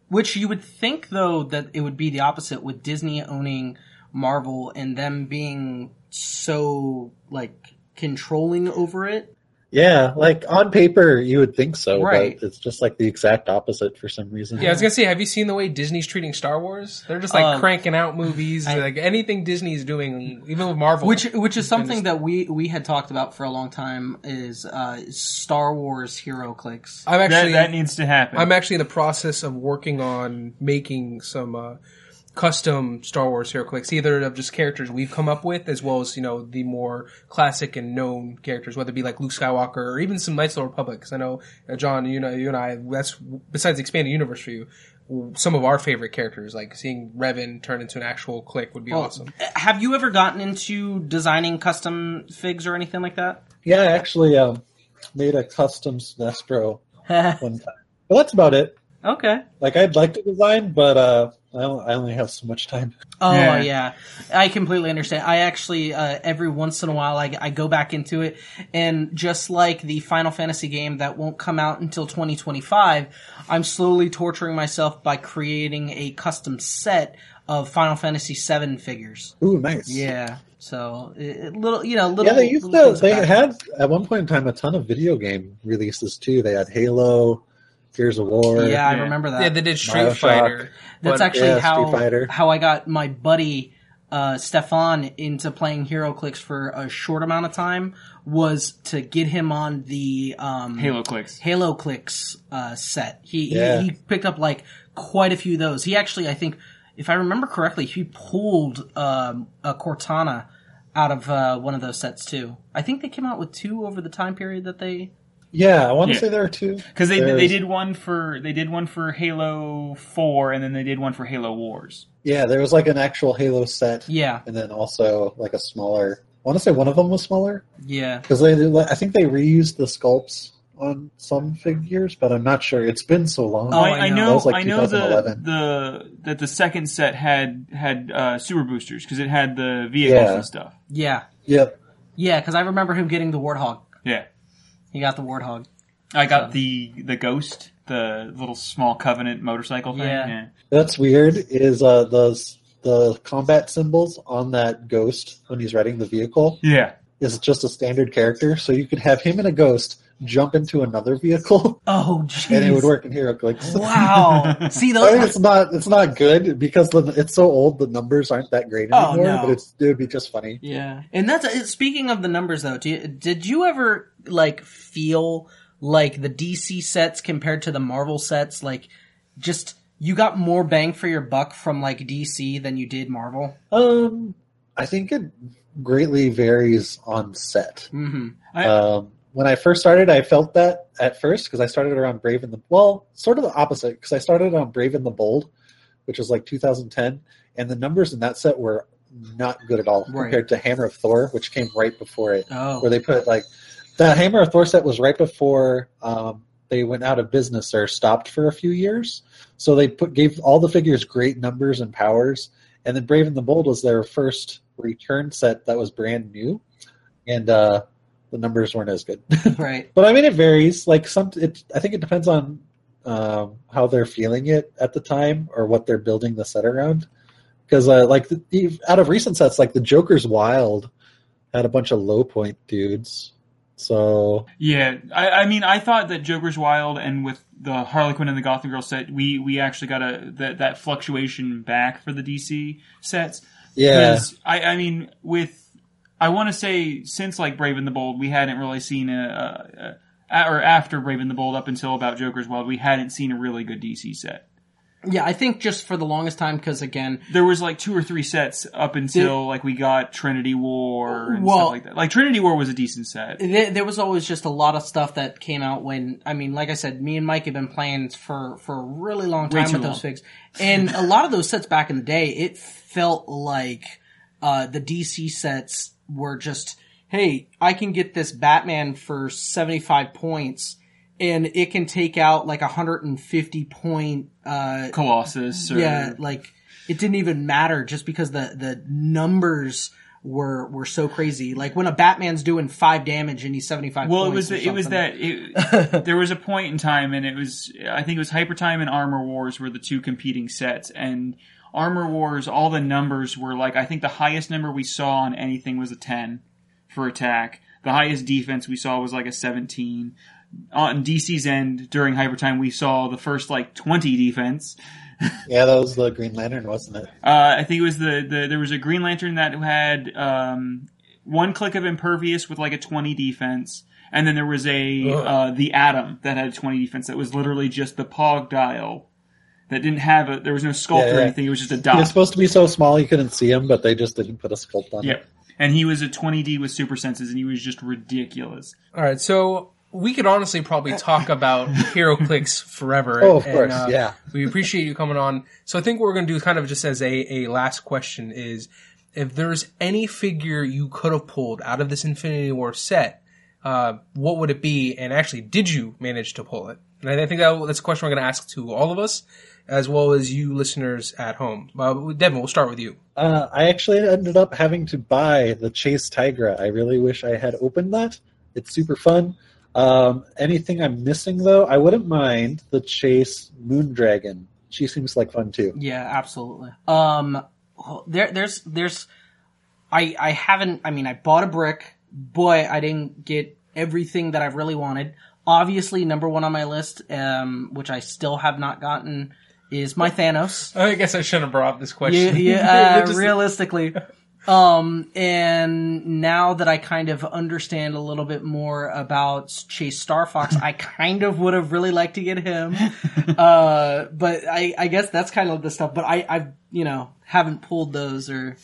Which you would think though that it would be the opposite with Disney owning Marvel and them being so like controlling over it. Yeah, like on paper you would think so, Right. but it's just like the exact opposite for some reason. Yeah, I was gonna say, have you seen the way Disney's treating Star Wars? They're just like Uh, cranking out movies, I- like anything Disney's doing, even with Marvel. Which which is something just- that we we had talked about for a long time is uh Star Wars HeroClix. I'm That, actually, that needs to happen. I'm actually in the process of working on making some uh, custom Star Wars HeroClix, either of just characters we've come up with, as well as you know the more classic and known characters, whether it be like Luke Skywalker or even some Knights of the Republic. Because I know uh, John, you know, you and I, that's besides expanding universe for you. Some of our favorite characters, like seeing Revan turn into an actual click, would be awesome. Have you ever gotten into designing custom figs or anything like that? Yeah, I actually um, made a custom Sinestro [LAUGHS] one time. But that's about it. Okay. Like I'd like to design, but uh, I only, I only have so much time. Oh Yeah. yeah. I completely understand. I actually uh, every once in a while I, I go back into it, and just like the Final Fantasy game that won't come out until 2025, I'm slowly torturing myself by creating a custom set of Final Fantasy VII figures. Ooh, nice. Yeah. So it, it- little, you know, little. Yeah, they used little to. They had at one point in time a ton of video game releases too. They had Halo, Gears of War. Yeah, I remember that. Yeah, they did Street Bioshock. Fighter. That's but- actually yeah, how Fighter. how I got my buddy uh, Stefan into playing HeroClix for a short amount of time was to get him on the um, Halo clicks. Halo Clicks uh, set. He, Yeah. he he picked up like quite a few of those. He actually, I think, if I remember correctly, he pulled um, a Cortana out of uh, one of those sets too. I think they came out with two over the time period that they. Yeah, I want to Yeah. say there are two. Because they they did one for they did one for Halo Four, and then they did one for Halo Wars. Yeah, there was like an actual Halo set, Yeah, and then also like a smaller. I want to say one of them was smaller yeah. because they. I think they reused the sculpts on some figures, but I'm not sure. It's been so long. Oh, I, I I know. know. That was, like, I know the 2011. the that the second set had had uh, super boosters because it had the vehicles Yeah. and stuff. Yeah, Yep. yeah, because I remember him getting the Warthog. Yeah, He got the Warthog. I got the the Ghost, the little small Covenant motorcycle thing. Yeah. Yeah, That's weird. Is uh those the combat symbols on that ghost when he's riding the vehicle yeah. is just a standard character, so you could have him and a ghost jump into another vehicle [LAUGHS] Oh, jeez. and it would work in HeroClix. [LAUGHS] Wow. See I mean, it's not it's not good because the, it's so old. The numbers aren't that great Oh, anymore. no. But it's it would be just funny. Yeah, and that's speaking of the numbers though. Do you, did you ever like feel like the DC sets compared to the Marvel sets, like just you got more bang for your buck from like DC than you did Marvel? Um, I think it greatly varies on set. Mm-hmm. I- Um, when I first started, I felt that at first because I started around Brave and the well, sort of the opposite because I started on Brave and the Bold, which was like 2010, and the numbers in that set were not good at all Right. compared to Hammer of Thor, which came right before it, Oh, where they put like the Hammer of Thor set was right before um, they went out of business or stopped for a few years. So they put gave all the figures great numbers and powers, and then Brave and the Bold was their first return set that was brand new, and uh, the numbers weren't as good. [LAUGHS] Right. but I mean, it varies. Like some, it, I think it depends on um, how they're feeling it at the time or what they're building the set around. Because uh, like the, out of recent sets, like the Joker's Wild had a bunch of low point dudes. So Yeah, I, I mean, I thought that Joker's Wild and with the Harley Quinn and the Gotham Girl set, we we actually got a that that fluctuation back for the DC sets. yeah, I, I mean, with I want to say since like Brave and the Bold, we hadn't really seen a, a, a or after Brave and the Bold up until about Joker's Wild, we hadn't seen a really good DC set. Yeah, I think just for the longest time, because again, There was like two or three sets up until like we got Trinity War and Well- stuff like that. Like Trinity War was a decent set. there, there was always just a lot of stuff that came out when I mean, like I said, me and Mike have been playing for for a really long time with long. those figs, and a lot of those sets back in the day, it felt like uh, the DC sets were just, hey, I can get this Batman for seventy five points. And it can take out like a hundred and fifty point uh, Colossus. Or, yeah, like it didn't even matter just because the the numbers were were so crazy. Like when a Batman's doing five damage and he's seventy five. Well, it was points it was that it, [LAUGHS] there was a point in time, and it was I think it was Hyper Time and Armor Wars were the two competing sets, and Armor Wars all the numbers were like I think the highest number we saw on anything was a ten for attack. The highest defense we saw was like a seventeen. On DC's end during Hyper Time, we saw the first like twenty defense. yeah, that was the Green Lantern, wasn't it? Uh, I think it was the, the there was a Green Lantern that had um, one click of impervious with like a twenty defense, and then there was a uh, the Atom that had a twenty defense that was literally just the Pog dial that didn't have a there was no sculpt Yeah, or anything. It was just a He was supposed to be so small you couldn't see him, but they just didn't put a sculpt on Yep. it. And he was a twenty D with super senses, and he was just ridiculous. All right, so we could honestly probably talk about [LAUGHS] HeroClix forever. Oh, of and, course, uh, yeah. We appreciate you coming on. So I think what we're going to do, kind of just as a, a last question, is if there's any figure you could have pulled out of this Infinity War set, uh, what would it be? And actually, did you manage to pull it? And I think that, that's a question we're going to ask to all of us, as well as you listeners at home. Uh, Devin, we'll start with you. Uh, I actually ended up having to buy the Chase Tigra. I really wish I had opened that. It's super fun. Um, anything I'm missing though, I wouldn't mind the Chase Moondragon. She seems like fun too. Yeah, absolutely. Um, there, there's, there's, I, I haven't. I mean, I bought a brick, but I didn't get everything that I really wanted. Obviously, number one on my list, um, which I still have not gotten, is my Thanos. I guess I shouldn't have brought up this question. yeah [LAUGHS] uh, realistically. Um, and now that I kind of understand a little bit more about Chase Star Fox, I kind of would have really liked to get him. [LAUGHS] Uh, but I, I guess that's kind of the stuff. But I, I, you know, haven't pulled those or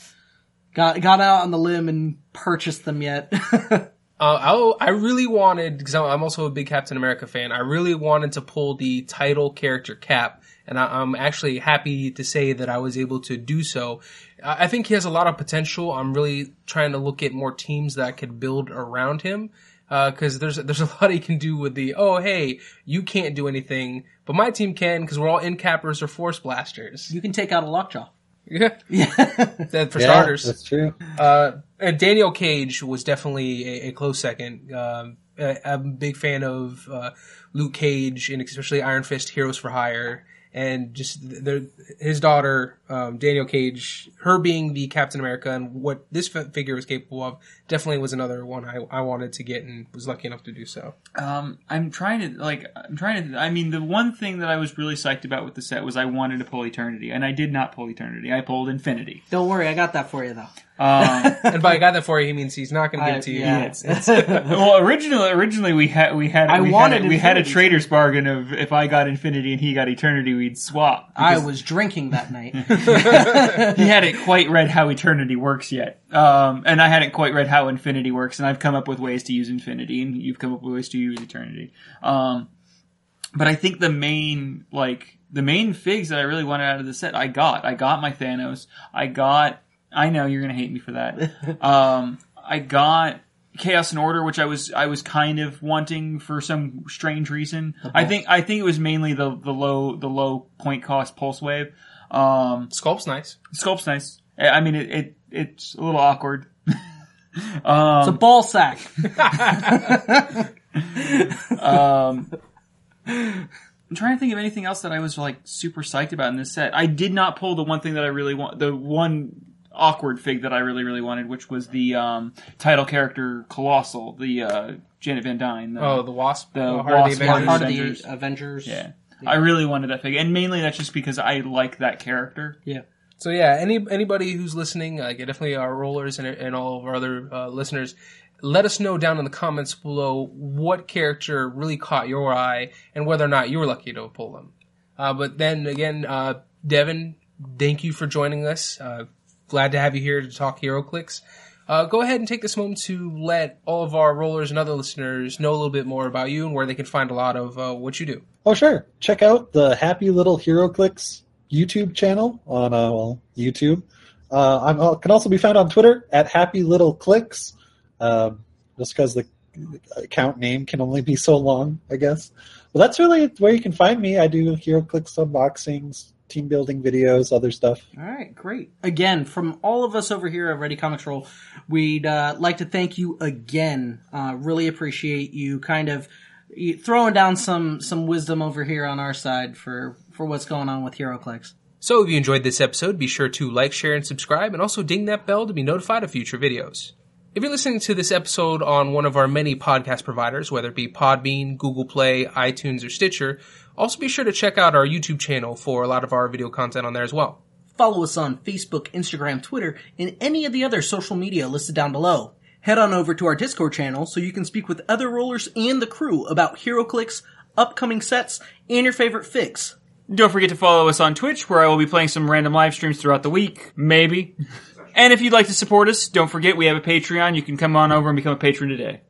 got got out on the limb and purchased them yet. [LAUGHS] Uh, I, I really wanted because I'm also a big Captain America fan. I really wanted to pull the title character Cap, and I, I'm actually happy to say that I was able to do so. I I think he has a lot of potential. I'm really trying to look at more teams that could build around him because there's there's a [LAUGHS] lot he can do with the oh hey you can't do anything but my team can because we're all in cappers or force blasters. you can take out a lockjaw. Yeah, Yeah. [LAUGHS] that for yeah, starters. that's true. Uh, and Danielle Cage was definitely a, a close second. Um, I, I'm a big fan of uh, Luke Cage and especially Iron Fist Heroes for Hire. And just the, his daughter, um, Danielle Cage, her being the Captain America and what this fi- figure was capable of, definitely was another one I, I wanted to get and was lucky enough to do so. Um, I'm trying to like I'm trying to. I mean, the one thing that I was really psyched about with the set was I wanted to pull Eternity, and I did not pull Eternity. I pulled Infinity. Don't worry, I got that for you though. Um, [LAUGHS] And by got that for you, he means he's not going to give it to you. yeah. It's, [LAUGHS] it's, [LAUGHS] well, originally, originally we had we had I we wanted had a, we had a trader's bargain of if I got Infinity and he got Eternity, we'd swap. I was drinking that night. he hadn't quite read how Eternity works yet, um, and I hadn't quite read how Infinity works, and I've come up with ways to use Infinity, and you've come up with ways to use Eternity. Um, but I think the main like the main figs that I really wanted out of the set, I got. I got my Thanos. I got. I know you're gonna hate me for that. um, I got Chaos and Order, which I was I was kind of wanting for some strange reason. I think I think it was mainly the the low the low point cost pulse wave. Um, Sculpt's nice. sculpt's nice. I I mean, it, it it's a little awkward. [LAUGHS] It's a ball sack. [LAUGHS] Um, I'm trying to think of anything else that I was like super psyched about in this set. I did not pull the one thing that I really want, the one awkward fig that I really really wanted, which was the um, title character Colossal, the uh, Janet Van Dyne. The, Oh, the Wasp. The uh, Wasp the Avengers. Part of Avengers. the Avengers. yeah. I really wanted that fig, and mainly that's just because I like that character. Yeah. So yeah, any anybody who's listening, uh, definitely our rollers and, and all of our other uh, listeners, let us know down in the comments below what character really caught your eye and whether or not you were lucky to pull them. Uh, but then again, uh, Devin, thank you for joining us. Uh, glad to have you here to talk HeroClix. Uh, go ahead and take this moment to let all of our rollers and other listeners know a little bit more about you and where they can find a lot of uh, what you do. Oh, sure. Check out the Happy Little HeroClix YouTube channel on uh, well YouTube. Uh, I'm, uh, can also be found on Twitter at Happy Little Clicks. Um, just because the account name can only be so long, I guess. Well, that's really where you can find me. I do HeroClix unboxings, team building videos, other stuff. All right, great. Again, from all of us over here at Ready Comics Roll, we'd uh, like to thank you again. Uh, really appreciate you kind of throwing down some some wisdom over here on our side for for what's going on with HeroClix. So if you enjoyed this episode, be sure to like, share, and subscribe, and also ding that bell to be notified of future videos. If you're listening to this episode on one of our many podcast providers, whether it be Podbean, Google Play, iTunes, or Stitcher, also be sure to check out our YouTube channel for a lot of our video content on there as well. Follow us on Facebook, Instagram, Twitter, and any of the other social media listed down below. Head on over to our Discord channel so you can speak with other rollers and the crew about HeroClix, upcoming sets, and your favorite fix. Don't forget to follow us on Twitch, where I will be playing some random live streams throughout the week, maybe. [LAUGHS] and if you'd like to support us, don't forget we have a Patreon. You can come on over and become a patron today.